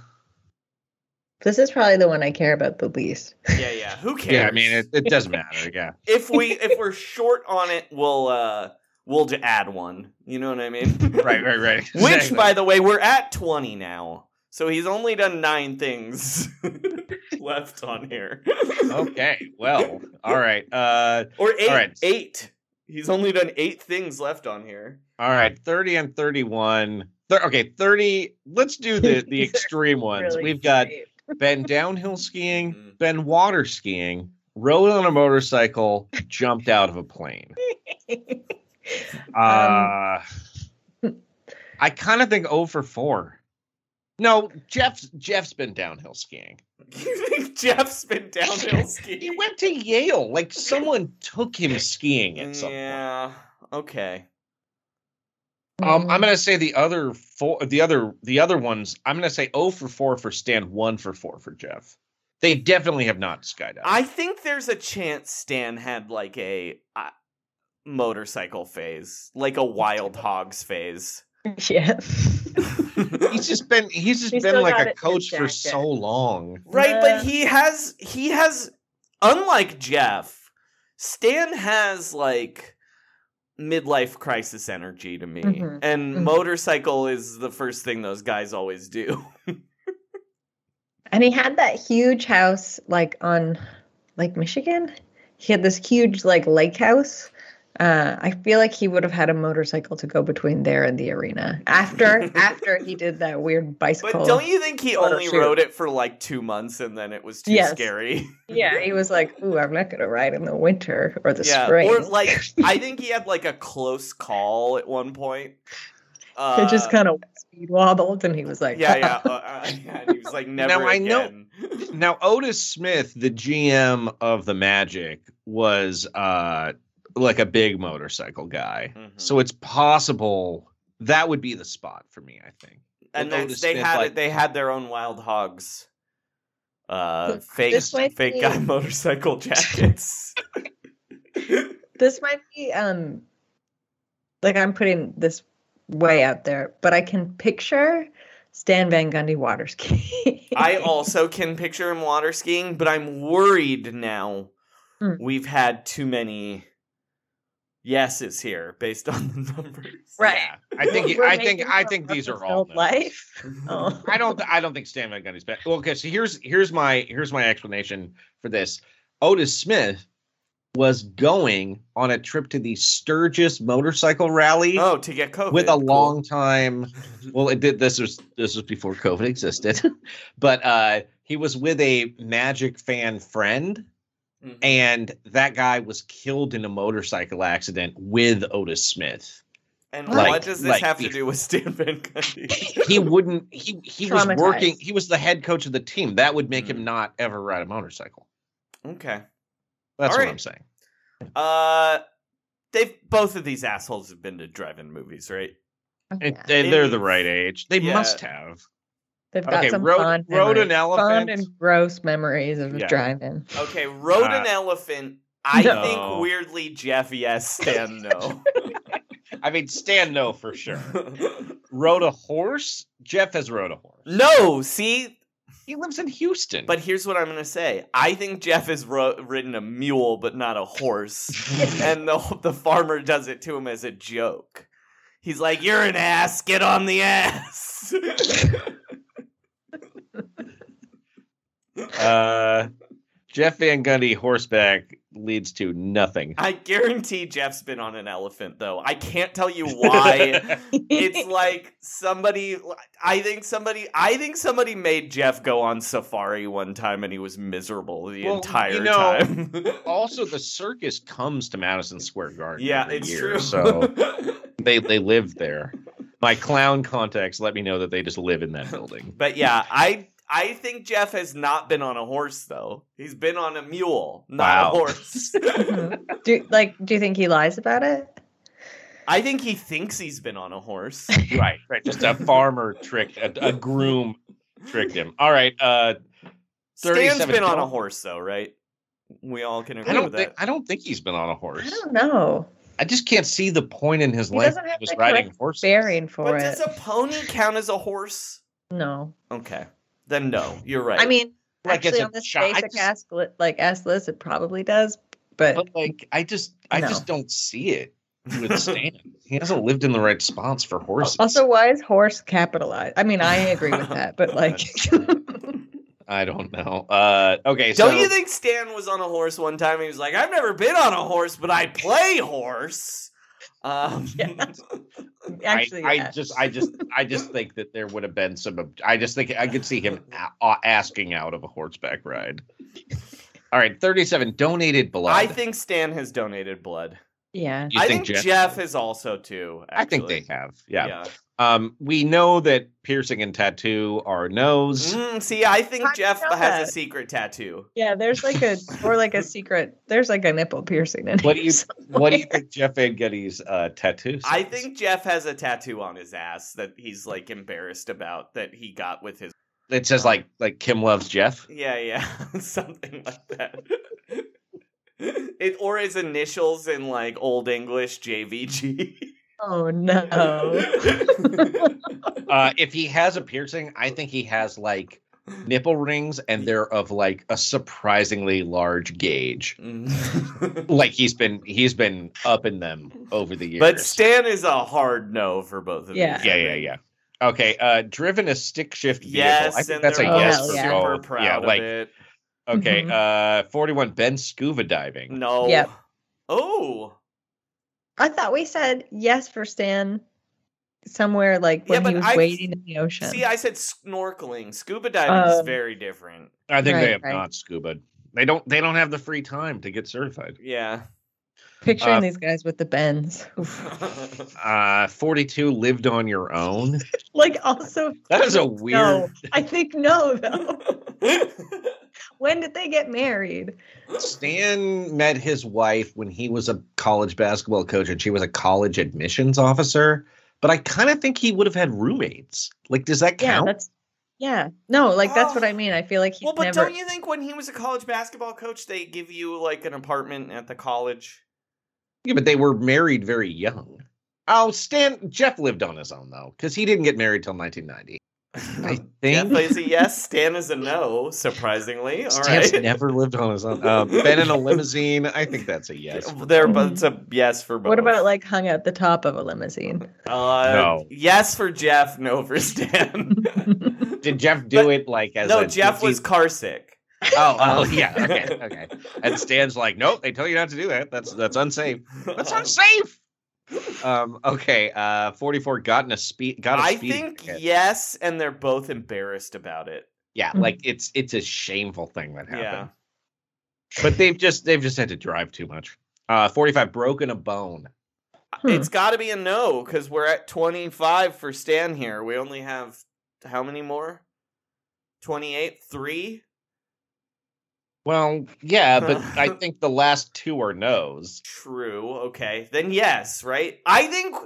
Speaker 4: This is probably the one I care about the least.
Speaker 2: Yeah, yeah. Who cares?
Speaker 3: yeah, I mean it, it doesn't matter, yeah.
Speaker 2: if we if we're short on it, we'll uh we'll just add one. You know what I mean?
Speaker 3: Right, right, right.
Speaker 2: Which, by the way, we're at twenty now, so he's only done nine things left on here.
Speaker 3: Okay, well, all right. Uh
Speaker 2: or eight.
Speaker 3: All right.
Speaker 2: Eight. He's only done eight things left on here.
Speaker 3: all right, 30 and 31. Thir- okay, 30. Let's do the the extreme ones.
Speaker 4: Really
Speaker 3: We've got
Speaker 4: great.
Speaker 3: been downhill skiing,
Speaker 2: Mhm.
Speaker 3: been water skiing, rode on a motorcycle, jumped out of a plane. Uh, I kind of think 0 for 4. No, Jeff's Jeff's been downhill skiing.
Speaker 2: You think Jeff's been downhill skiing?
Speaker 3: He went to Yale. Like someone took him skiing at some point.
Speaker 2: yeah. Okay.
Speaker 3: Um, I'm gonna say the other four, the other, the other ones. I'm gonna say 0 for 4 for Stan, 1 for 4 for Jeff. They definitely have not skydived.
Speaker 2: I think there's a chance Stan had like a uh, motorcycle phase, like a wild hogs phase.
Speaker 4: yeah.
Speaker 3: he's just been he's just
Speaker 4: He's
Speaker 3: been like a coach for so long.
Speaker 2: Right,
Speaker 4: Yeah.
Speaker 2: but he has he has unlike Jeff, Stan has like midlife crisis energy to me.
Speaker 4: Mhm,
Speaker 2: And
Speaker 4: mhm.
Speaker 2: motorcycle is the first thing those guys always do.
Speaker 4: And he had that huge house like on Lake Michigan. He had this huge like lake house. Uh, I feel like he would have had a motorcycle to go between there and the arena after after he did that weird bicycle.
Speaker 2: But don't you think he only
Speaker 4: shoot.
Speaker 2: rode it for like 2 months and then it was too
Speaker 4: Yes.
Speaker 2: scary?
Speaker 4: Yeah, he was like, "Ooh, I'm not gonna ride in the winter or the
Speaker 2: yeah,
Speaker 4: spring."
Speaker 2: or like I think he had like a close call at one point. Uh,
Speaker 4: it just kind of speed wobbled, and he was like,
Speaker 2: yeah, yeah, uh, uh, yeah. He was like, never
Speaker 3: Now, I know-
Speaker 2: again.
Speaker 3: Now Otis Smith, the GM of the Magic, was uh like a big motorcycle guy.
Speaker 2: Mhm.
Speaker 3: So it's possible that would be the spot for me, I think.
Speaker 2: and then they
Speaker 3: Smith,
Speaker 2: had
Speaker 3: like-
Speaker 2: it. They had their own wild hogs. Uh, fake, fake
Speaker 4: be-
Speaker 2: guy motorcycle jackets.
Speaker 4: "This might be um, like I'm putting this way out there, but I can picture Stan Van Gundy water skiing."
Speaker 2: I also can picture him water skiing, but I'm worried now.
Speaker 4: Mm.
Speaker 2: We've had too many yeses here based on the numbers.
Speaker 4: right.
Speaker 3: Yeah, I think
Speaker 4: We're
Speaker 3: I think I think these are all
Speaker 4: life. Oh.
Speaker 3: I don't I don't think Stan Van Gundy's bad. Well, okay, so here's here's my here's my explanation for this. Otis Smith was going on a trip to the Sturgis motorcycle rally
Speaker 2: Oh, to get COVID
Speaker 3: with a
Speaker 2: Cool.
Speaker 3: long time well it did this was this was before COVID existed. but uh he was with a magic fan friend
Speaker 2: Mhm.
Speaker 3: and that guy was killed in a motorcycle accident with Otis Smith.
Speaker 2: And
Speaker 3: like-
Speaker 2: what does this
Speaker 3: like
Speaker 2: have to do with Stan Van Gundy?
Speaker 3: he wouldn't he he was working he was the head coach of the team that would make
Speaker 2: Mm.
Speaker 3: him not ever ride a motorcycle
Speaker 2: okay.
Speaker 3: that's
Speaker 2: All
Speaker 3: what
Speaker 2: right.
Speaker 3: i'm saying
Speaker 2: Uh, they've both of these assholes have been to drive-in movies, right?
Speaker 3: It-
Speaker 4: Yeah.
Speaker 3: they, they're the right age they
Speaker 2: yeah.
Speaker 3: must have
Speaker 4: They've got
Speaker 3: Okay,
Speaker 4: some
Speaker 3: rode-
Speaker 4: fond
Speaker 3: rode an
Speaker 4: memories, fond
Speaker 3: elephant.
Speaker 4: and gross memories of
Speaker 3: Yeah.
Speaker 4: driving.
Speaker 2: Okay, rode
Speaker 3: Uh,
Speaker 2: an elephant. I
Speaker 4: No.
Speaker 2: think weirdly Jeff yes, Stan no.
Speaker 3: i mean stan no for sure rode a horse jeff has rode a horse
Speaker 2: no, see,
Speaker 3: he lives in houston
Speaker 2: but here's what I'm gonna say. I think Jeff has ro- ridden a mule, but not a horse, and the the farmer does it to him as a joke. He's like, "You're an ass. Get on the ass."
Speaker 3: Uh jeff van gundy horseback leads to nothing.
Speaker 2: I guarantee Jeff's been on an elephant though. I can't tell you why. it's like somebody I think somebody I think somebody made Jeff go on safari one time and he was miserable the
Speaker 3: Well,
Speaker 2: entire
Speaker 3: you know,
Speaker 2: time.
Speaker 3: also, the circus comes to Madison Square Garden.
Speaker 2: yeah,
Speaker 3: every
Speaker 2: it's
Speaker 3: year,
Speaker 2: true.
Speaker 3: So they they live there. My clown contacts let me know that they just live in that building.
Speaker 2: but yeah, I I think Jeff has not been on a horse though. He's been on a mule, not
Speaker 3: Wow.
Speaker 2: a horse.
Speaker 4: do like do you think he lies about it?
Speaker 2: I think he thinks he's been on a horse.
Speaker 3: right, right. Just a farmer tricked, a, a groom tricked him. All right. Uh,
Speaker 2: Stan's
Speaker 3: 37
Speaker 2: been on a horse though, right? We all can agree
Speaker 3: I don't
Speaker 2: with
Speaker 3: think
Speaker 2: that.
Speaker 3: I don't think he's been on a horse.
Speaker 4: I don't know.
Speaker 3: I just can't see the point in his
Speaker 4: He
Speaker 3: life.
Speaker 4: doesn't
Speaker 3: of
Speaker 4: have
Speaker 3: just
Speaker 4: the
Speaker 3: riding
Speaker 4: correct
Speaker 3: horses.
Speaker 4: bearing for
Speaker 2: But
Speaker 4: it.
Speaker 2: does a pony count as a horse?
Speaker 4: No.
Speaker 2: Okay. Then no, you're right.
Speaker 4: I mean,
Speaker 3: Like,
Speaker 4: actually,
Speaker 3: a
Speaker 4: on this
Speaker 3: chi- I
Speaker 4: basic
Speaker 3: just-
Speaker 4: ask, li- like ask Liz, it probably does. But,
Speaker 3: But like, I just, I
Speaker 4: No.
Speaker 3: just don't see it with Stan. he hasn't lived in the right spots for horses.
Speaker 4: also, why is horse capitalized? I mean, I agree with that, but like,
Speaker 3: I don't know. Uh, okay,
Speaker 2: Don't you think Stan was on a horse one time? He was like, "I've never been on a horse, but I play horse." Um,
Speaker 4: actually,
Speaker 3: I, I just, I just, I just think that there would have been some. ob- I just think I could see him a- uh, asking out of a horseback ride. All right, thirty-seven donated blood.
Speaker 2: I think Stan has donated blood.
Speaker 4: yeah.
Speaker 3: You
Speaker 2: I
Speaker 3: think
Speaker 2: think
Speaker 3: Jeff-
Speaker 2: Jeff, is also too.
Speaker 3: I think they
Speaker 2: actually.
Speaker 3: have. Yeah. Um, we know that piercing and tattoo are no's.
Speaker 2: Mm, see, I think
Speaker 4: How'd
Speaker 2: Jeff has
Speaker 4: that?
Speaker 2: a secret tattoo.
Speaker 4: Yeah, there's like a or like a secret. There's like a nipple piercing in
Speaker 3: What do you
Speaker 4: here
Speaker 3: What do you think Jeff Van Gundy's uh, tattoo?
Speaker 2: I think Jeff has a tattoo on his ass that he's like embarrassed about that he got with his.
Speaker 3: it says like like Kim loves Jeff.
Speaker 2: Yeah, yeah, something like that. It or his initials in like Old English JVG.
Speaker 4: Oh no.
Speaker 3: Uh, if he has a piercing, I think he has like nipple rings, and they're of like a surprisingly large gauge. Like he's been he's been up in them over the years.
Speaker 2: but Stan is a hard no for both of
Speaker 4: Yeah.
Speaker 2: these.
Speaker 3: yeah, yeah, yeah. Okay, uh, driven a stick shift vehicle.
Speaker 2: Yes,
Speaker 3: I think that's a
Speaker 4: Oh,
Speaker 3: yes for
Speaker 4: yeah.
Speaker 2: super
Speaker 3: both.
Speaker 2: proud
Speaker 3: yeah,
Speaker 2: of
Speaker 3: like
Speaker 2: it.
Speaker 3: okay,
Speaker 4: Mhm.
Speaker 3: uh, forty-one. Ben scuba diving.
Speaker 2: No.
Speaker 4: Yep.
Speaker 2: Oh.
Speaker 4: I thought we said yes for Stan somewhere like
Speaker 2: Yeah,
Speaker 4: when
Speaker 2: but
Speaker 4: he was
Speaker 2: I-
Speaker 4: wading in the ocean.
Speaker 2: See, I said snorkeling. Scuba diving is
Speaker 4: Oh.
Speaker 2: very different.
Speaker 3: I think they have
Speaker 4: right.
Speaker 3: not scuba. They don't. They don't have the free time to get certified.
Speaker 2: Yeah.
Speaker 4: Picturing
Speaker 3: uh,
Speaker 4: these guys with the bends.
Speaker 3: Uh, forty-two. Lived on your own.
Speaker 4: like also
Speaker 3: That is a
Speaker 4: no.
Speaker 3: weird.
Speaker 4: I think no though. When did they get married?
Speaker 3: Stan met his wife when he was a college basketball coach and she was a college admissions officer. But I kind of think he would have had roommates. Like, does that
Speaker 4: Yeah,
Speaker 3: count?
Speaker 4: that's yeah. No, like that's what
Speaker 2: Oh.
Speaker 4: I mean. I feel like he's
Speaker 2: well, but
Speaker 4: never
Speaker 2: don't you think when he was a college basketball coach, they give you like an apartment at the college?
Speaker 3: yeah, but they were married very young. Oh, Stan Jeff lived on his own though, because he didn't get married till 1990. I
Speaker 2: Jeff
Speaker 3: think
Speaker 2: is a yes. Stan is a no. Surprisingly, all
Speaker 3: Stan's
Speaker 2: right.
Speaker 3: never lived on his own. Uh, been in a limousine. I think that's a yes.
Speaker 2: There, but it's a yes for both.
Speaker 4: What about like hung at the top of a limousine?
Speaker 2: Uh,
Speaker 3: No.
Speaker 2: Yes for Jeff. No for Stan.
Speaker 3: Did Jeff do
Speaker 2: But-
Speaker 3: it like as
Speaker 2: no,
Speaker 3: a
Speaker 2: Jeff was
Speaker 3: TT
Speaker 2: car sick.
Speaker 3: Oh, oh, yeah. Okay, okay. And Stan's like, nope, they tell you not to do that. That's that's unsafe. That's unsafe. Um. Okay. Uh. Forty-four. Gotten a speed. Got a
Speaker 2: I
Speaker 3: speeding
Speaker 2: think
Speaker 3: ticket.
Speaker 2: yes, and they're both embarrassed about it.
Speaker 3: Yeah.
Speaker 4: Mhm.
Speaker 3: Like it's it's a shameful thing that happened.
Speaker 2: Yeah.
Speaker 3: But they've just they've just had to drive too much. Uh. Forty-five. Broken a bone.
Speaker 4: Hmm.
Speaker 2: It's got to be a no because we're at 25 for Stan here. We only have how many more? 28? Three?
Speaker 3: Well, yeah, but I think the last two are no's.
Speaker 2: True. Okay. Then yes, right? I think.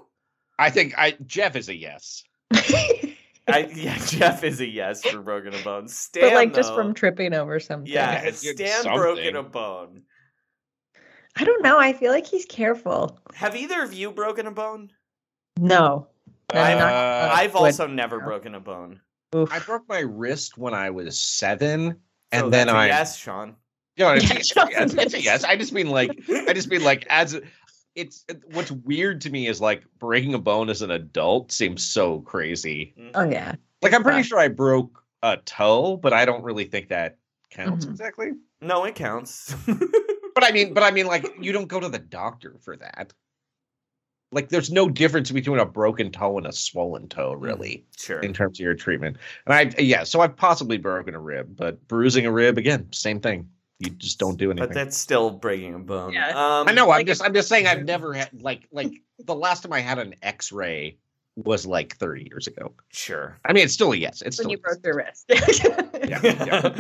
Speaker 3: I think I Jeff is a yes.
Speaker 2: I, yeah, Jeff is a yes for broken a bone. Stan,
Speaker 4: but like just from tripping over something.
Speaker 2: Yeah,
Speaker 3: it's
Speaker 2: Stan
Speaker 3: something.
Speaker 2: broken a bone.
Speaker 4: I don't know. I feel like he's careful.
Speaker 2: Have either of you broken a bone?
Speaker 4: No. No,
Speaker 2: I've,
Speaker 4: not-
Speaker 3: Uh,
Speaker 2: I've also never broken a bone.
Speaker 4: Oof.
Speaker 3: I broke my wrist when I was seven, and
Speaker 2: So
Speaker 3: then I
Speaker 2: yes, Sean.
Speaker 3: You know, it's,
Speaker 4: Yeah,
Speaker 3: it's,
Speaker 4: Sean.
Speaker 3: it's, it's yes. I just mean like I just mean like as it's what's weird to me is like breaking a bone as an adult seems so crazy.
Speaker 4: Oh yeah.
Speaker 3: Like I'm pretty
Speaker 4: Right.
Speaker 3: sure I broke a toe, but I don't really think that counts
Speaker 4: Mhm.
Speaker 3: exactly.
Speaker 2: No, it counts.
Speaker 3: But but I mean, but I mean, like you don't go to the doctor for that. Like, there's no difference between a broken toe and a swollen toe, really,
Speaker 2: Sure.
Speaker 3: in terms of your treatment. And I, yeah, so I've possibly broken a rib, but bruising a rib again, same thing. You just don't do anything.
Speaker 2: But that's still breaking a bone.
Speaker 4: Yeah.
Speaker 2: Um,
Speaker 3: I know. I'm just, I'm just saying. I've never had like, like the last time I had an X-ray was like 30 years ago.
Speaker 2: Sure.
Speaker 3: I mean, it's still a yes. It's
Speaker 4: when
Speaker 3: still
Speaker 4: you
Speaker 3: a yes.
Speaker 4: broke your wrist. yeah,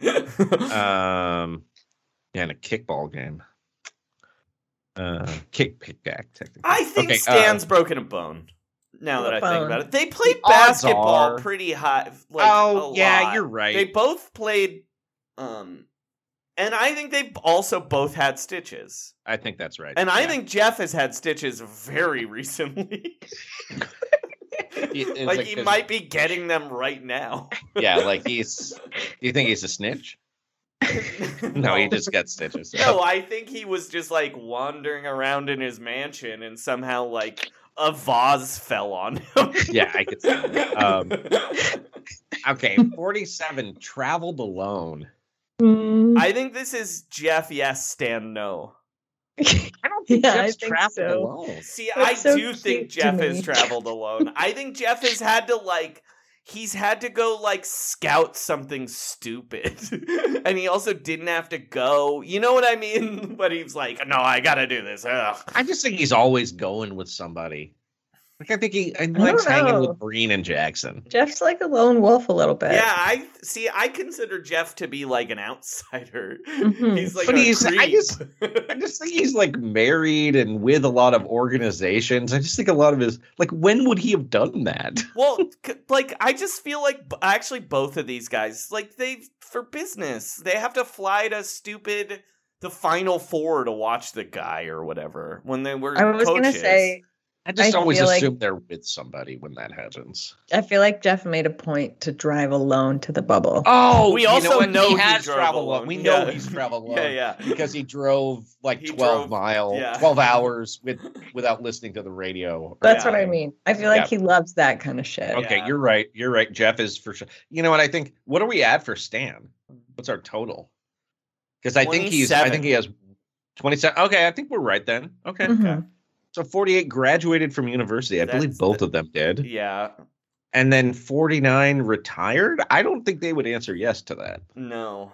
Speaker 4: Yeah.
Speaker 3: Um, yeah, in a kickball game. Uh, kick pickback technically.
Speaker 2: I think
Speaker 3: Okay, uh,
Speaker 2: Stan's broken a bone. Now that I
Speaker 4: What
Speaker 2: think about it, they played
Speaker 3: odds
Speaker 2: basketball
Speaker 3: are-
Speaker 2: pretty high. Like,
Speaker 3: oh
Speaker 2: a
Speaker 3: yeah,
Speaker 2: lot.
Speaker 3: you're right.
Speaker 2: They both played, um, and I think they also both had stitches.
Speaker 3: I think that's right.
Speaker 2: And I think Jeff has had stitches very recently. Like,
Speaker 3: like
Speaker 2: he
Speaker 3: 'cause-
Speaker 2: might be getting them right now.
Speaker 3: yeah, like he's. Do you think he's a snitch? No, he just got stitches.
Speaker 2: No, I think he was just like wandering around in his mansion and somehow like a vase fell on him.
Speaker 3: Yeah, I could see that. Um, okay, forty-seven. Traveled alone.
Speaker 4: Mm,
Speaker 2: I think this is Jeff yes, Stan no.
Speaker 3: I don't think
Speaker 4: Yeah, I
Speaker 3: Jeff's
Speaker 4: think
Speaker 3: traveled
Speaker 4: so.
Speaker 3: alone.
Speaker 2: See,
Speaker 4: That's
Speaker 2: I
Speaker 4: so
Speaker 2: do think Jeff has traveled alone. I think Jeff has had to like he's had to go like scout something stupid. and he also didn't have to go. You know what I mean? But he's like, "No, I got to do this." Ugh.
Speaker 3: I just think he's always going with somebody. Like I think he, he
Speaker 4: don't
Speaker 3: likes hanging
Speaker 4: know.
Speaker 3: with Breen and Jackson.
Speaker 4: Jeff's like a lone wolf a little bit.
Speaker 2: Yeah, I see. I consider Jeff to be like an outsider.
Speaker 4: Mhm.
Speaker 2: He's like
Speaker 3: But
Speaker 2: a
Speaker 3: he's- I just- I just think he's like married and with a lot of organizations. I just think a lot of his like when would he have done that?
Speaker 2: well, like I just feel like actually both of these guys, like they for business, they have to fly to stupid the Final Four to watch the guy or whatever when they were.
Speaker 4: I was gonna say,
Speaker 3: I just
Speaker 4: I
Speaker 3: always
Speaker 4: feel like-
Speaker 3: assume they're with somebody when that happens.
Speaker 4: I feel like Jeff made a point to drive alone to the bubble.
Speaker 3: Oh,
Speaker 2: We also
Speaker 3: what?
Speaker 2: know
Speaker 3: he
Speaker 2: he
Speaker 3: has traveled
Speaker 2: alone.
Speaker 3: alone. We know
Speaker 2: Yeah.
Speaker 3: he's traveled alone.
Speaker 2: Yeah, yeah.
Speaker 3: Because he drove like
Speaker 2: He
Speaker 3: twelve
Speaker 2: drove-
Speaker 3: mile,
Speaker 2: yeah.
Speaker 3: twelve hours with without listening to the radio.
Speaker 4: That's
Speaker 2: Yeah.
Speaker 4: what I mean. I feel like
Speaker 3: Yeah.
Speaker 4: he loves that kind of shit.
Speaker 3: Okay,
Speaker 2: Yeah.
Speaker 3: you're right. You're right. Jeff is for sure. You know what? I think. What are we at for Stan? What's our total? Because I think he's. I think he has twenty-seven. Okay, I think we're right then. Okay.
Speaker 4: Mhm.
Speaker 3: So forty-eight graduated from university. I believe both
Speaker 2: the-
Speaker 3: of them did,
Speaker 2: Yeah,
Speaker 3: and then forty-nine retired. I don't think they would answer yes to that.
Speaker 2: no,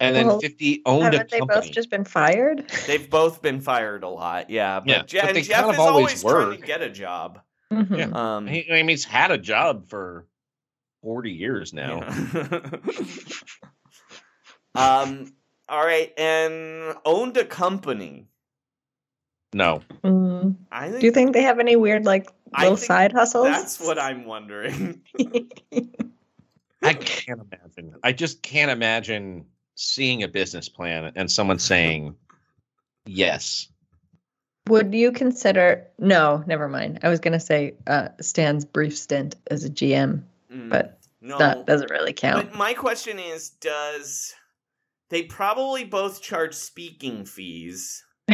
Speaker 3: And then
Speaker 4: Well,
Speaker 3: fifty owned a
Speaker 4: Haven't they
Speaker 3: company.
Speaker 4: both just been fired?
Speaker 2: they've both been fired a lot. Yeah, but,
Speaker 3: Yeah,
Speaker 2: Je-
Speaker 3: but they
Speaker 2: Jeff
Speaker 3: kind of
Speaker 2: is
Speaker 3: always
Speaker 2: always trying to get a job.
Speaker 4: Mhm.
Speaker 3: Yeah.
Speaker 2: Um,
Speaker 3: He, I mean, he's had a job for forty years now.
Speaker 2: Yeah. um. All right, and owned a company.
Speaker 3: No,
Speaker 4: Mm.
Speaker 2: I think.
Speaker 4: Do you think they have any weird, like, little side hustles?
Speaker 2: That's what I'm wondering.
Speaker 3: I can't imagine. I just can't imagine seeing a business plan and someone saying yes.
Speaker 4: Would you consider? No, never mind. I was gonna say uh, Stan's brief stint as a GM,
Speaker 2: Mm,
Speaker 4: but
Speaker 2: no,
Speaker 4: that doesn't really count.
Speaker 2: But my question is, does they probably both charge speaking fees,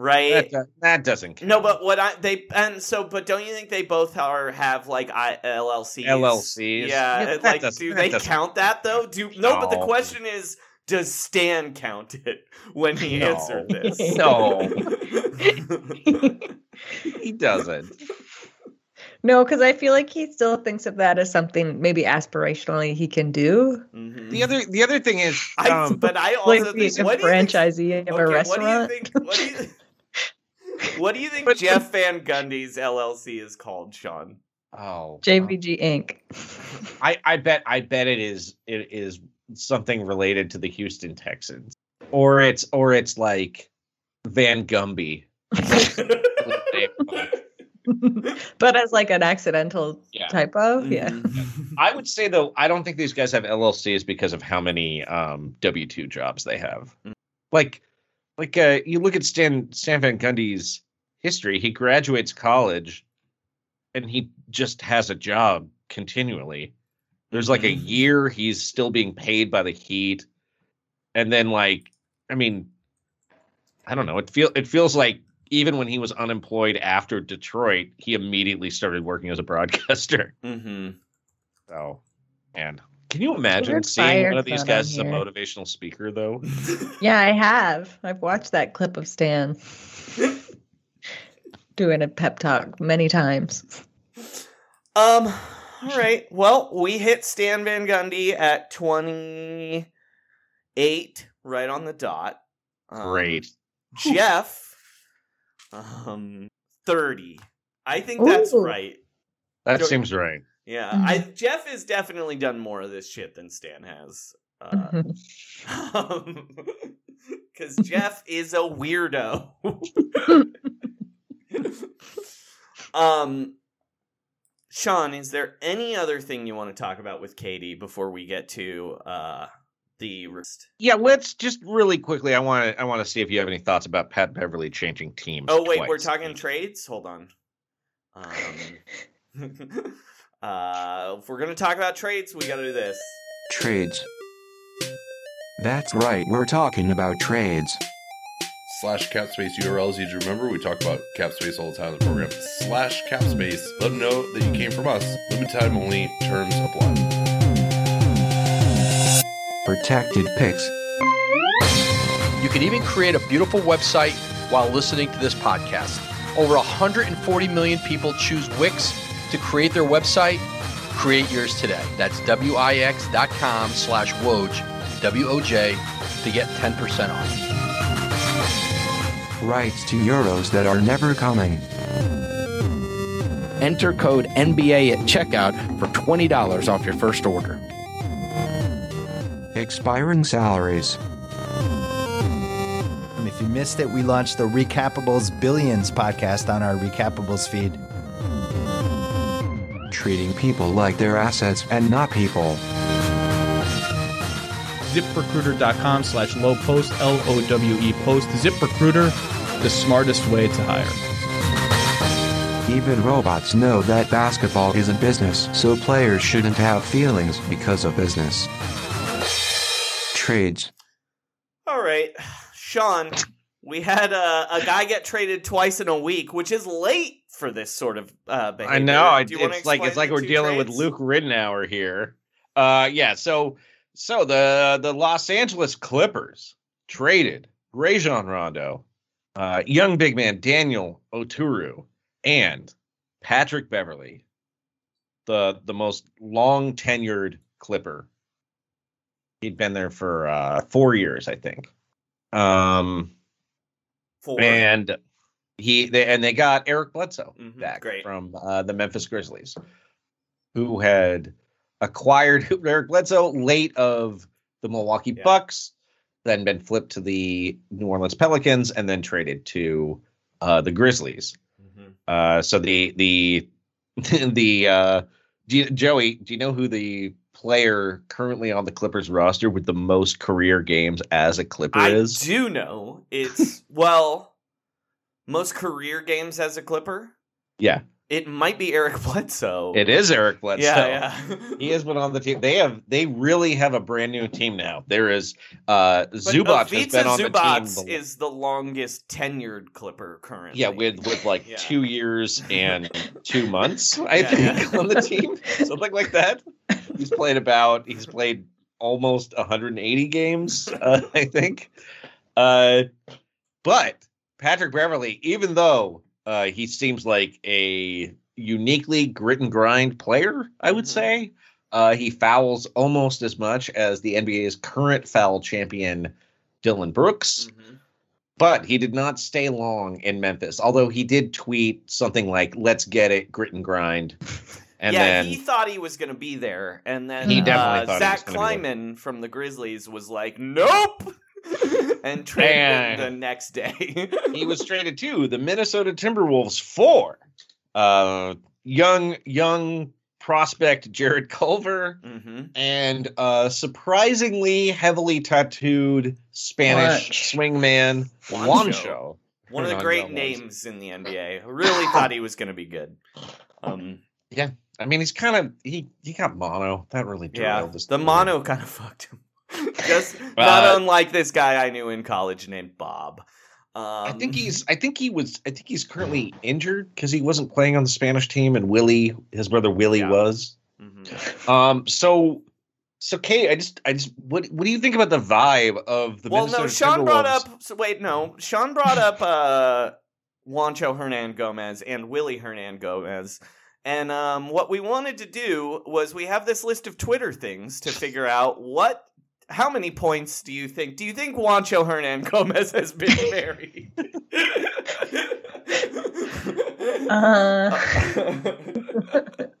Speaker 2: right?
Speaker 3: That, do- that doesn't count.
Speaker 2: No, but what I they and so, but don't you think they both are have like I, LLCs?
Speaker 3: LLCs?
Speaker 2: Yeah,
Speaker 3: Yeah,
Speaker 2: like do they
Speaker 3: doesn't-
Speaker 2: count that though? Do no, but the question is, does Stan count it when he
Speaker 3: No.
Speaker 2: answered this?
Speaker 3: No. he doesn't.
Speaker 4: no, because I feel like he still thinks of that as something maybe aspirationally he can do,
Speaker 2: Mhm.
Speaker 3: The other the other thing is
Speaker 2: I,
Speaker 3: um,
Speaker 2: but I also
Speaker 4: like
Speaker 2: think
Speaker 4: a
Speaker 2: what do you think
Speaker 4: franchisee of a restaurant.
Speaker 2: What do you think? What do you, what do you think
Speaker 3: But-
Speaker 2: Jeff Van Gundy's LLC is called, Sean?
Speaker 3: oh
Speaker 4: JVG Inc.
Speaker 3: I, I bet I bet it is it is something related to the Houston Texans. Or it's or it's like Van Gumby.
Speaker 4: but as like an accidental
Speaker 3: Yeah.
Speaker 4: typo, yeah.
Speaker 2: Mhm.
Speaker 3: I would say though, I don't think these guys have LLCs because of how many um, W two jobs they have.
Speaker 2: Mm.
Speaker 3: Like, like uh, you look at Stan Stan Van Gundy's history. He graduates college, and he just has a job continually. There's like a
Speaker 2: Mhm.
Speaker 3: year he's still being paid by the Heat, and then like, I mean, I don't know. It feel it feels like even when he was unemployed after Detroit, he immediately started working as a broadcaster.
Speaker 2: Mm-hmm.
Speaker 3: So, and Can you imagine
Speaker 4: Weird
Speaker 3: seeing one of these guys as a motivational speaker, though?
Speaker 4: Yeah, I have. I've watched that clip of Stan doing a pep talk many times.
Speaker 2: Um. All right. Well, we hit Stan Van Gundy at twenty eight, right on the dot. Um,
Speaker 3: Great.
Speaker 2: Jeff, um, thirty. I think that's
Speaker 4: Ooh.
Speaker 2: right.
Speaker 3: That
Speaker 2: Don't-
Speaker 3: seems right.
Speaker 2: Yeah,
Speaker 4: Mhm.
Speaker 2: I Jeff has definitely done more of this shit than Stan has. Uh, Because Jeff is a weirdo. um, Sean, is there any other thing you want to talk about with Katie before we get to uh the rest?
Speaker 3: Yeah, let's just really quickly. I want to. I want to see if you have any thoughts about Pat Beverley changing teams.
Speaker 2: Oh wait, we're talking trades. Hold on. Um, uh, if we're gonna talk about trades, we gotta do this.
Speaker 6: Trades. That's right, we're talking about trades.
Speaker 7: slash capspace URLs. You remember we talk about capspace all the time in the program. Slash capspace. Let them know that you came from us. Limited time only. Terms apply.
Speaker 6: Protected picks.
Speaker 8: You can even create a beautiful website while listening to this podcast. Over 140 million people choose Wix to create their website. Create yours today. That's Wix.com slash Woj, W-O-J, to get 10% off.
Speaker 6: Rights to euros that are never coming.
Speaker 8: Enter code NBA at checkout for $20 off your first order.
Speaker 6: Expiring salaries.
Speaker 9: If you missed it, we launched the Recapables Billions podcast on our Recapables feed.
Speaker 6: Treating people like they're assets and not people.
Speaker 10: ZipRecruiter.com slash low post, L O W E post. ZipRecruiter, the smartest way to hire.
Speaker 6: Even robots know that basketball is a business, so players shouldn't have feelings because of business. Trades.
Speaker 2: All right, Sean, we had a, a guy get traded twice in a week, which is late for this sort of uh, behavior.
Speaker 3: I know. It's like it's like we're dealing with? Luke Ridnour here. Uh, yeah. So so the the Los Angeles Clippers traded Rajon Rondo, uh, young big man Daniel Oturu, and Patrick Beverley, the the most long tenured Clipper. He'd been there for uh, four years, I think. Um,
Speaker 2: Four.
Speaker 3: and he they, and they got Eric Bledsoe
Speaker 2: Mhm,
Speaker 3: back
Speaker 2: great.
Speaker 3: from uh, the Memphis Grizzlies, who had acquired Eric Bledsoe late of the Milwaukee
Speaker 2: Yeah.
Speaker 3: Bucks, then been flipped to the New Orleans Pelicans, and then traded to uh, the Grizzlies.
Speaker 2: Mhm.
Speaker 3: Uh, so the the the uh, do you, Joey, do you know who the player currently on the Clippers roster with the most career games as a Clipper
Speaker 2: I
Speaker 3: is?
Speaker 2: I do know it's well, most career games as a Clipper.
Speaker 3: Yeah,
Speaker 2: It might be Eric Bledsoe.
Speaker 3: it is Eric Bledsoe.
Speaker 2: Yeah, yeah.
Speaker 3: he has been on the team. They have they really have a brand new team now. There is uh
Speaker 2: But
Speaker 3: Zubac has been on
Speaker 2: Zubac
Speaker 3: the team.
Speaker 2: is the longest tenured Clipper currently.
Speaker 3: yeah, with with like
Speaker 2: Yeah.
Speaker 3: two years and two months, I
Speaker 2: Yeah,
Speaker 3: think, on the team, something like that. He's played about he's played almost 180 games, uh, I think. Uh, but Patrick Beverley, even though uh, he seems like a uniquely grit and grind player, I would
Speaker 2: Mhm.
Speaker 3: say. Uh, he fouls almost as much as the NBA's current foul champion, Dillon Brooks.
Speaker 2: Mhm.
Speaker 3: But he did not stay long in Memphis, although he did tweet something like, let's get it, grit and grind. And
Speaker 2: yeah,
Speaker 3: then
Speaker 2: he thought he was going to be there, and then
Speaker 3: He definitely
Speaker 2: uh,
Speaker 3: thought he
Speaker 2: Zach
Speaker 3: was gonna be there.
Speaker 2: Kleiman from the Grizzlies was like, "Nope," and traded
Speaker 3: And-
Speaker 2: the next day.
Speaker 3: he was traded to the Minnesota Timberwolves for uh, young, young prospect Jarrett Culver
Speaker 2: hmm
Speaker 3: and uh, surprisingly heavily tattooed Spanish
Speaker 4: Juancho.
Speaker 3: swingman
Speaker 2: Juancho.
Speaker 3: Juancho.
Speaker 2: One of the great
Speaker 3: Alonso.
Speaker 2: names in the NBA. Really thought he was going to be good. Um, yeah,
Speaker 3: I mean, he's kind of he he got mono. That really
Speaker 2: yeah,
Speaker 3: derailed his
Speaker 2: the mono kind of fucked him. Just
Speaker 3: Uh,
Speaker 2: not unlike this guy I knew in college named Bob. Um,
Speaker 3: I think he's. I think he was. I think he's currently injured because he wasn't playing on the Spanish team, and Willie, his brother Willie,
Speaker 2: Yeah.
Speaker 3: was.
Speaker 2: Mhm.
Speaker 3: Um. So, So, Kate, I just, I just, what, what do you think about the vibe of the
Speaker 2: well,
Speaker 3: Minnesota
Speaker 2: no, Sean brought up. So wait, no, Sean brought up uh, Juancho Hernangómez and Willie Hernangómez, and um, what we wanted to do was we have this list of Twitter things to figure out what. How many points do you think? Do you think Juancho Hernangómez has been married?
Speaker 4: Uh,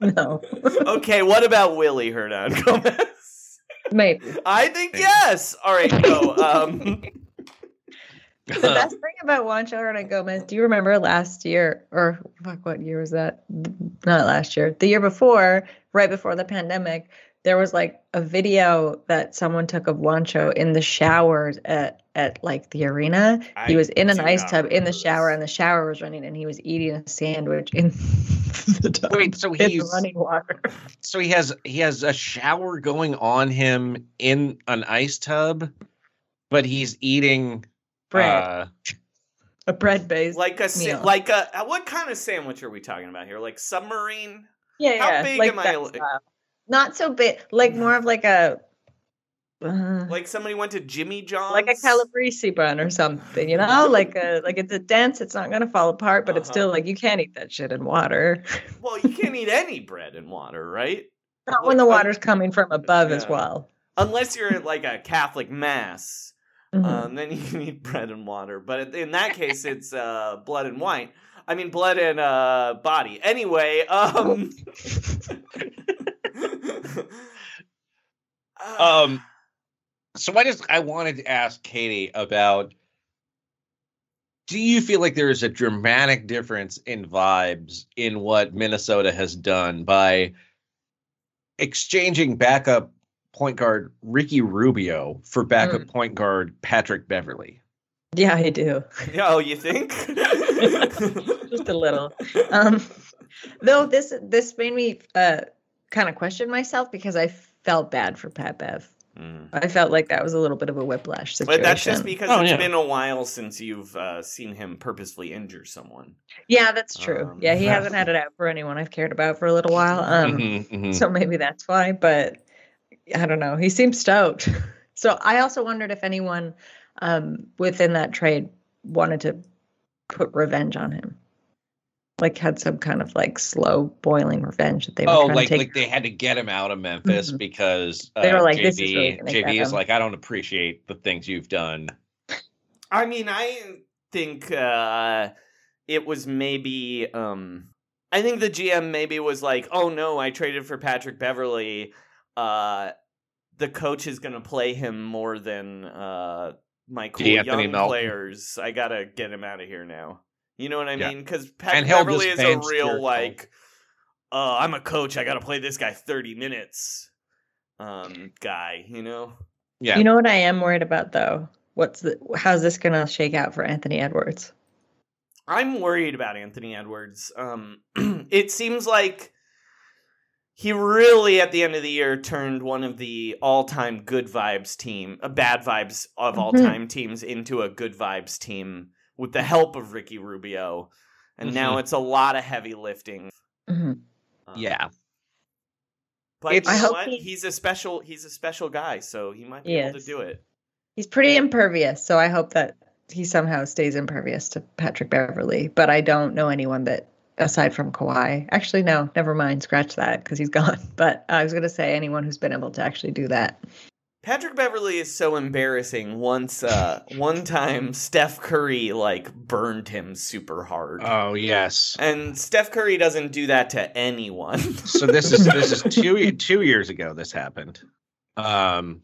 Speaker 4: no,
Speaker 2: okay, what about Willie Hernan Gomez?
Speaker 4: maybe.
Speaker 2: I think yes. All right, go. Um,
Speaker 4: The best thing about Juancho Hernangómez, do you remember last year, or fuck, what year was that? Not last year, the year before, right before the pandemic, there was like a video that someone took of Juancho in the showers at at like the arena. he was in an ice tub in the shower, and the shower was running, and he was eating a sandwich in the tub.
Speaker 3: Wait, so
Speaker 4: in
Speaker 3: he's
Speaker 4: running water.
Speaker 3: so he has he has a shower going on him in an ice tub, but he's eating
Speaker 4: Bread.
Speaker 3: Uh,
Speaker 4: a bread base,
Speaker 2: like a
Speaker 4: meal.
Speaker 2: like a uh, what kind of sandwich are we talking about here? Like submarine?
Speaker 4: yeah,
Speaker 2: How
Speaker 4: yeah,
Speaker 2: big
Speaker 4: like
Speaker 2: am I?
Speaker 4: style. Not so big, like more of like a. uh,
Speaker 2: Like somebody went to Jimmy John's?
Speaker 4: like a calabrese bun or something, you know, like a like it's a dense. It's not gonna fall apart, but it's
Speaker 2: Uh-huh.
Speaker 4: still like you can't eat that shit in water.
Speaker 2: Well, you can't eat any bread and water, right?
Speaker 4: Not when the
Speaker 2: Like,
Speaker 4: water's coming from above as well.
Speaker 2: Unless you're at like a Catholic mass,
Speaker 4: Mhm.
Speaker 2: um, then you can eat bread and water. But in that case, it's uh, blood and wine. I mean, blood and uh, body. Anyway, um,
Speaker 3: um so I just I wanted to ask Katie about do you feel like there is a dramatic difference in vibes in what Minnesota has done by exchanging backup point guard Ricky Rubio for backup point guard Patrick Beverley?
Speaker 4: Yeah, I do.
Speaker 2: oh, you think?
Speaker 4: Just a little. Um, though this this made me uh, kind of questioned myself because I felt bad for Pat Bev. I felt like that was a little bit of a whiplash situation.
Speaker 2: But that's just because
Speaker 4: Oh,
Speaker 2: it's
Speaker 4: yeah.
Speaker 2: been a while since you've uh, seen him purposefully injure someone.
Speaker 4: Yeah, that's true.
Speaker 2: Um,
Speaker 4: yeah, he hasn't had it out for anyone I've cared about for a little while. Um,
Speaker 3: Mhm, mhm.
Speaker 4: so maybe that's why. But I don't know. He seems stoked. so I also wondered if anyone um, within that trade wanted to put revenge on him, like had some kind of like slow boiling revenge that they were
Speaker 3: oh,
Speaker 4: trying
Speaker 3: like
Speaker 4: to take.
Speaker 3: like they had to get him out of Memphis
Speaker 4: Mhm.
Speaker 3: because uh,
Speaker 4: They were like,
Speaker 3: JV,
Speaker 4: "This is really gonna
Speaker 3: JV is like, I don't appreciate the things you've done.
Speaker 2: I mean, I think uh, it was maybe. Um, I think the GM maybe was like, "Oh no, I traded for Patrick Beverley. Uh, the coach is going to play him more than uh, my cool young
Speaker 3: Melton.
Speaker 2: players. I gotta get him out of here now. You know what I
Speaker 3: Yeah.
Speaker 2: mean? Because
Speaker 3: And
Speaker 2: Patrick
Speaker 3: Beverley
Speaker 2: is a real like, uh, I'm a coach. I got to play this guy 30 minutes. Um, guy, you know.
Speaker 3: Yeah.
Speaker 4: You know what I am worried about though? What's the how's this gonna shake out for Anthony Edwards?
Speaker 2: I'm worried about Anthony Edwards. Um, it seems like he really, at the end of the year, turned one of the all-time good vibes team, a bad vibes of
Speaker 4: Mm-hmm.
Speaker 2: all-time teams, into a good vibes team with the help of Ricky Rubio, and now
Speaker 3: Mhm.
Speaker 2: it's a lot of heavy lifting.
Speaker 4: Mhm.
Speaker 3: Yeah.
Speaker 2: But
Speaker 3: It's-
Speaker 2: you
Speaker 3: I
Speaker 2: know
Speaker 4: hope
Speaker 2: what?
Speaker 4: he-
Speaker 2: He's a special. He's a special guy, so he might be
Speaker 4: He
Speaker 2: able to do it.
Speaker 4: He's pretty impervious, so I hope that he somehow stays impervious to Patrick Beverley. But I don't know anyone that, aside from Kawhi, actually no, never mind, scratch that because he's gone. But I was gonna say anyone who's been able to actually do that.
Speaker 2: Patrick Beverley is so embarrassing. Once, uh, one time, Steph Curry like burned him super hard.
Speaker 3: Oh yes.
Speaker 2: And Steph Curry doesn't do that to anyone.
Speaker 3: so this is this is two two years ago this happened. Um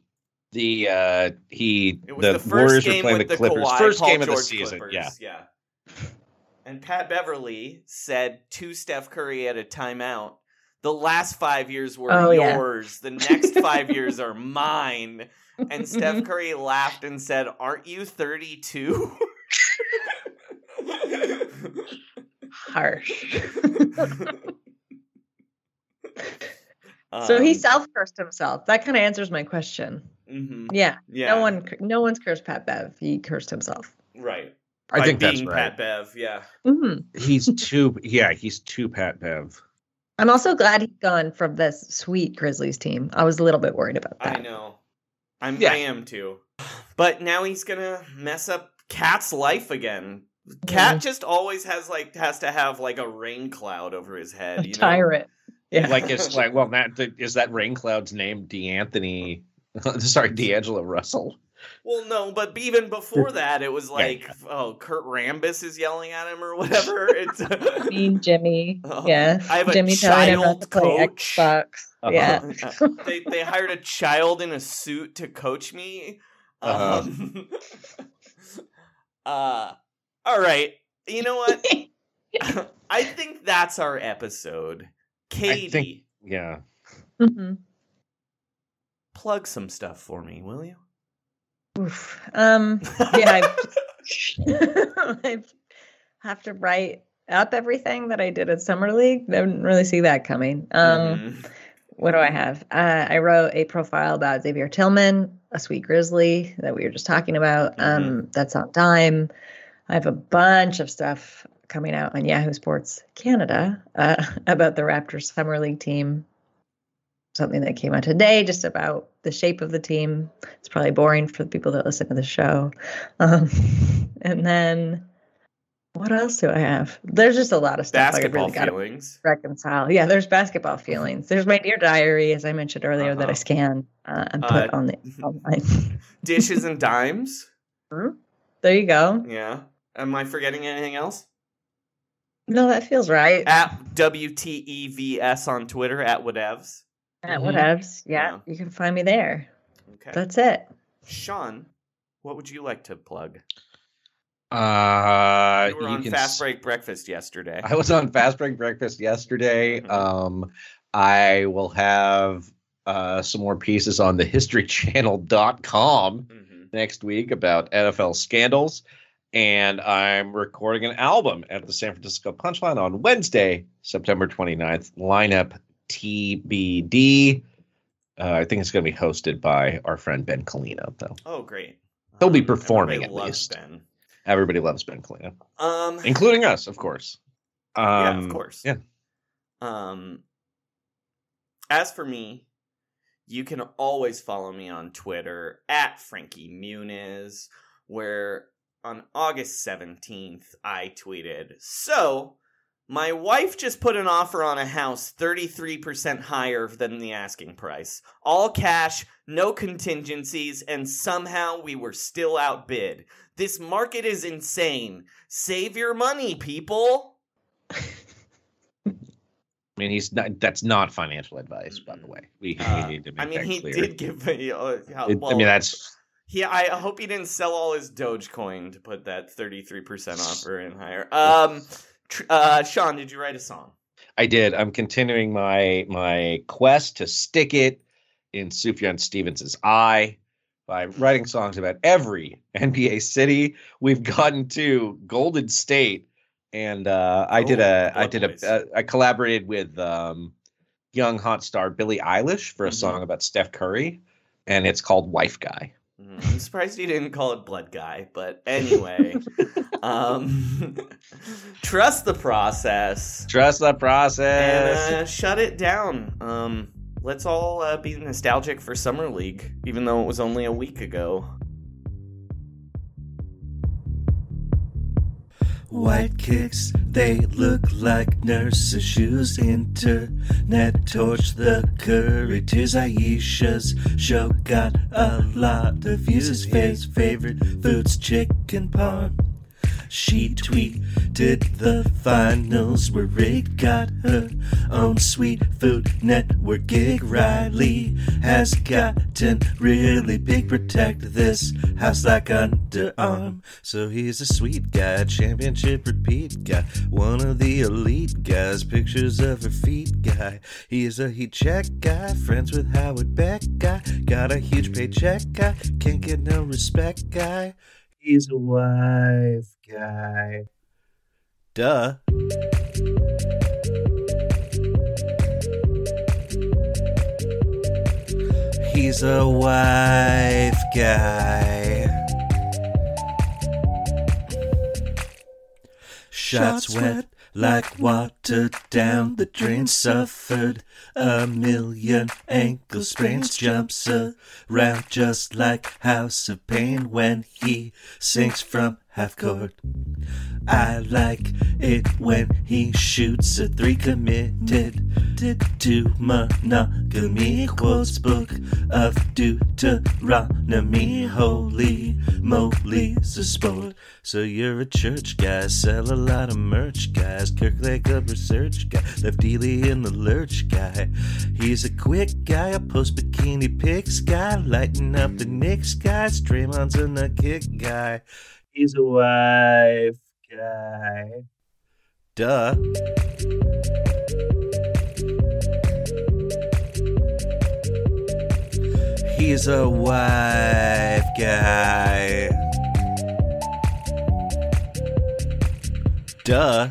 Speaker 3: the uh he the,
Speaker 2: the, first
Speaker 3: Warriors were playing
Speaker 2: with
Speaker 3: the
Speaker 2: the,
Speaker 3: Clippers.
Speaker 2: Kawhi,
Speaker 3: first
Speaker 2: Paul
Speaker 3: game of the season.
Speaker 2: Clippers.
Speaker 3: Yeah.
Speaker 2: yeah. And Pat Beverley said to Steph Curry at a timeout, "The last five years were
Speaker 4: Oh, yeah.
Speaker 2: yours. The next five years are mine." And Steph Curry laughed and said, "Aren't you 32?"
Speaker 4: Harsh. so he
Speaker 2: Um,
Speaker 4: self cursed himself. That kind of answers my question.
Speaker 2: mhm.
Speaker 4: Yeah.
Speaker 2: Yeah.
Speaker 4: No one. No one's cursed Pat Bev. He cursed himself.
Speaker 2: Right.
Speaker 3: I
Speaker 2: By
Speaker 3: think that's right.
Speaker 2: Pat Bev, yeah.
Speaker 4: hmm
Speaker 3: He's too yeah, he's too Pat Bev.
Speaker 4: I'm also glad he's gone from this sweet Grizzlies team. I was a little bit worried about that.
Speaker 2: I know. I'm yeah. I am too. But now he's gonna mess up Cat's life again. Cat just always has like has to have like a rain cloud over his head. You know?
Speaker 4: Tyrant. Yeah.
Speaker 3: Like it's like well, that is that rain cloud's name D'Anthony. Sorry, D'Angelo Russell.
Speaker 2: Well, no, but even before that, it was like, oh, Kurt Rambis is yelling at him or whatever. It's
Speaker 4: mean Jimmy.
Speaker 2: Oh,
Speaker 4: yeah.
Speaker 2: I have a
Speaker 4: Jimmy telling him not
Speaker 2: child
Speaker 4: to play
Speaker 2: coach.
Speaker 4: Xbox. Yeah.
Speaker 2: Uh, they they hired a child in a suit to coach me.
Speaker 3: Uh-huh.
Speaker 2: Um, uh, all right. You know what? I think that's our episode. Katie,
Speaker 3: I think yeah.
Speaker 4: hmm
Speaker 2: plug some stuff for me, will you?
Speaker 4: Oof. Um. Yeah. I have to write up everything that I did at Summer League. I didn't really see that coming. Um.
Speaker 2: Mhm.
Speaker 4: What do I have? Uh, I wrote a profile about Xavier Tillman, a sweet grizzly that we were just talking about. Um, that's on Dime. I have a bunch of stuff coming out on Yahoo Sports Canada uh, about the Raptors Summer League team. Something that came out today, just about the shape of the team. It's probably boring for the people that listen to the show. Um, and then what else do I have? There's just a lot of stuff.
Speaker 2: Basketball
Speaker 4: I really
Speaker 2: feelings.
Speaker 4: reconcile. Yeah, there's basketball feelings. There's my dear diary, as I mentioned earlier, that I scan uh, and put
Speaker 2: Uh,
Speaker 4: on the online.
Speaker 2: Dishes and dimes.
Speaker 4: there you go.
Speaker 2: Yeah. Am I forgetting anything else?
Speaker 4: No, that feels right.
Speaker 2: At WTEVS on Twitter, at whatevs.
Speaker 4: At whatevs. Yeah, you can find me there.
Speaker 2: Okay.
Speaker 4: That's it.
Speaker 2: Sean, what would you like to plug?
Speaker 3: Uh,
Speaker 2: You were on
Speaker 3: can
Speaker 2: Fast
Speaker 3: s-
Speaker 2: Break Breakfast yesterday.
Speaker 3: I was on Fast Break Breakfast yesterday. Um, I will have uh, some more pieces on the historychannel.com next week about NFL scandals. And I'm recording an album at the San Francisco Punchline on Wednesday, September 29th. Lineup TBD. Uh, I think it's going to be hosted by our friend Ben Colino, though.
Speaker 2: Oh, great.
Speaker 3: He'll be performing
Speaker 2: Everybody
Speaker 3: at least.
Speaker 2: Ben.
Speaker 3: Everybody loves Ben Colino,
Speaker 2: Um,
Speaker 3: including us, of course. Um,
Speaker 2: yeah, of course.
Speaker 3: Yeah.
Speaker 2: Um, as for me, you can always follow me on Twitter at Frankie Muniz, where on August 17th I tweeted, So, my wife just put an offer on a house 33% higher than the asking price. All cash, no contingencies, and somehow we were still outbid. This market is insane. Save your money, people.
Speaker 3: I mean, he's not. That's not financial advice, by the way. We, we need to make
Speaker 2: I mean, he
Speaker 3: clear.
Speaker 2: did give me. Uh, well,
Speaker 3: I mean, that's
Speaker 2: He, I hope he didn't sell all his Dogecoin to put that thirty three percent offer in higher. Um, uh, Sean, did you write a song?
Speaker 3: I did. I'm continuing my my quest to stick it in Sufjan Stevens's eye by writing songs about every NBA city. We've gotten to Golden State, and uh, I did
Speaker 2: Oh,
Speaker 3: a I did
Speaker 2: a I
Speaker 3: a uh, I collaborated with um, young hot star Billie Eilish for a
Speaker 2: Mm-hmm.
Speaker 3: song about Steph Curry, and it's called Wife Guy.
Speaker 2: Mm, I'm surprised he didn't call it Blood Guy, but anyway, um, trust the process.
Speaker 3: Trust the process.
Speaker 2: and uh, shut it down. Um, let's all uh, be nostalgic for Summer League, even though it was only a week ago.
Speaker 5: White kicks, they look like nurses' shoes. Internet torch the curry tears. Ayesha's show got a lot of views. His favorite food's chicken parm. She tweeted the finals were rigged. Got her own sweet food network gig. Riley has gotten really big. Protect this house like Under Armour. So he's a sweet guy, championship repeat guy. One of the elite guys, pictures of her feet guy. He's a heat check guy, friends with Howard Beck guy. Got a huge paycheck guy, can't get no respect guy. He's a wife guy. Duh. He's a wife guy. Shots wet like water down the drain. Suffered a million ankle sprains. Jumps around just like House of Pain when he sinks from half court. I like it when he shoots a three committed to monogamy. Quotes book of Deuteronomy. Holy moly's a sport. So you're a church guy, sell a lot of merch, guys. Kirk like a research guy, left Ely in the lurch guy. He's a quick guy, a post bikini pics guy, lighting up the Knicks guys. Draymond's a nut kick guy. He's a wife guy. Duh. He's a wife guy. Duh.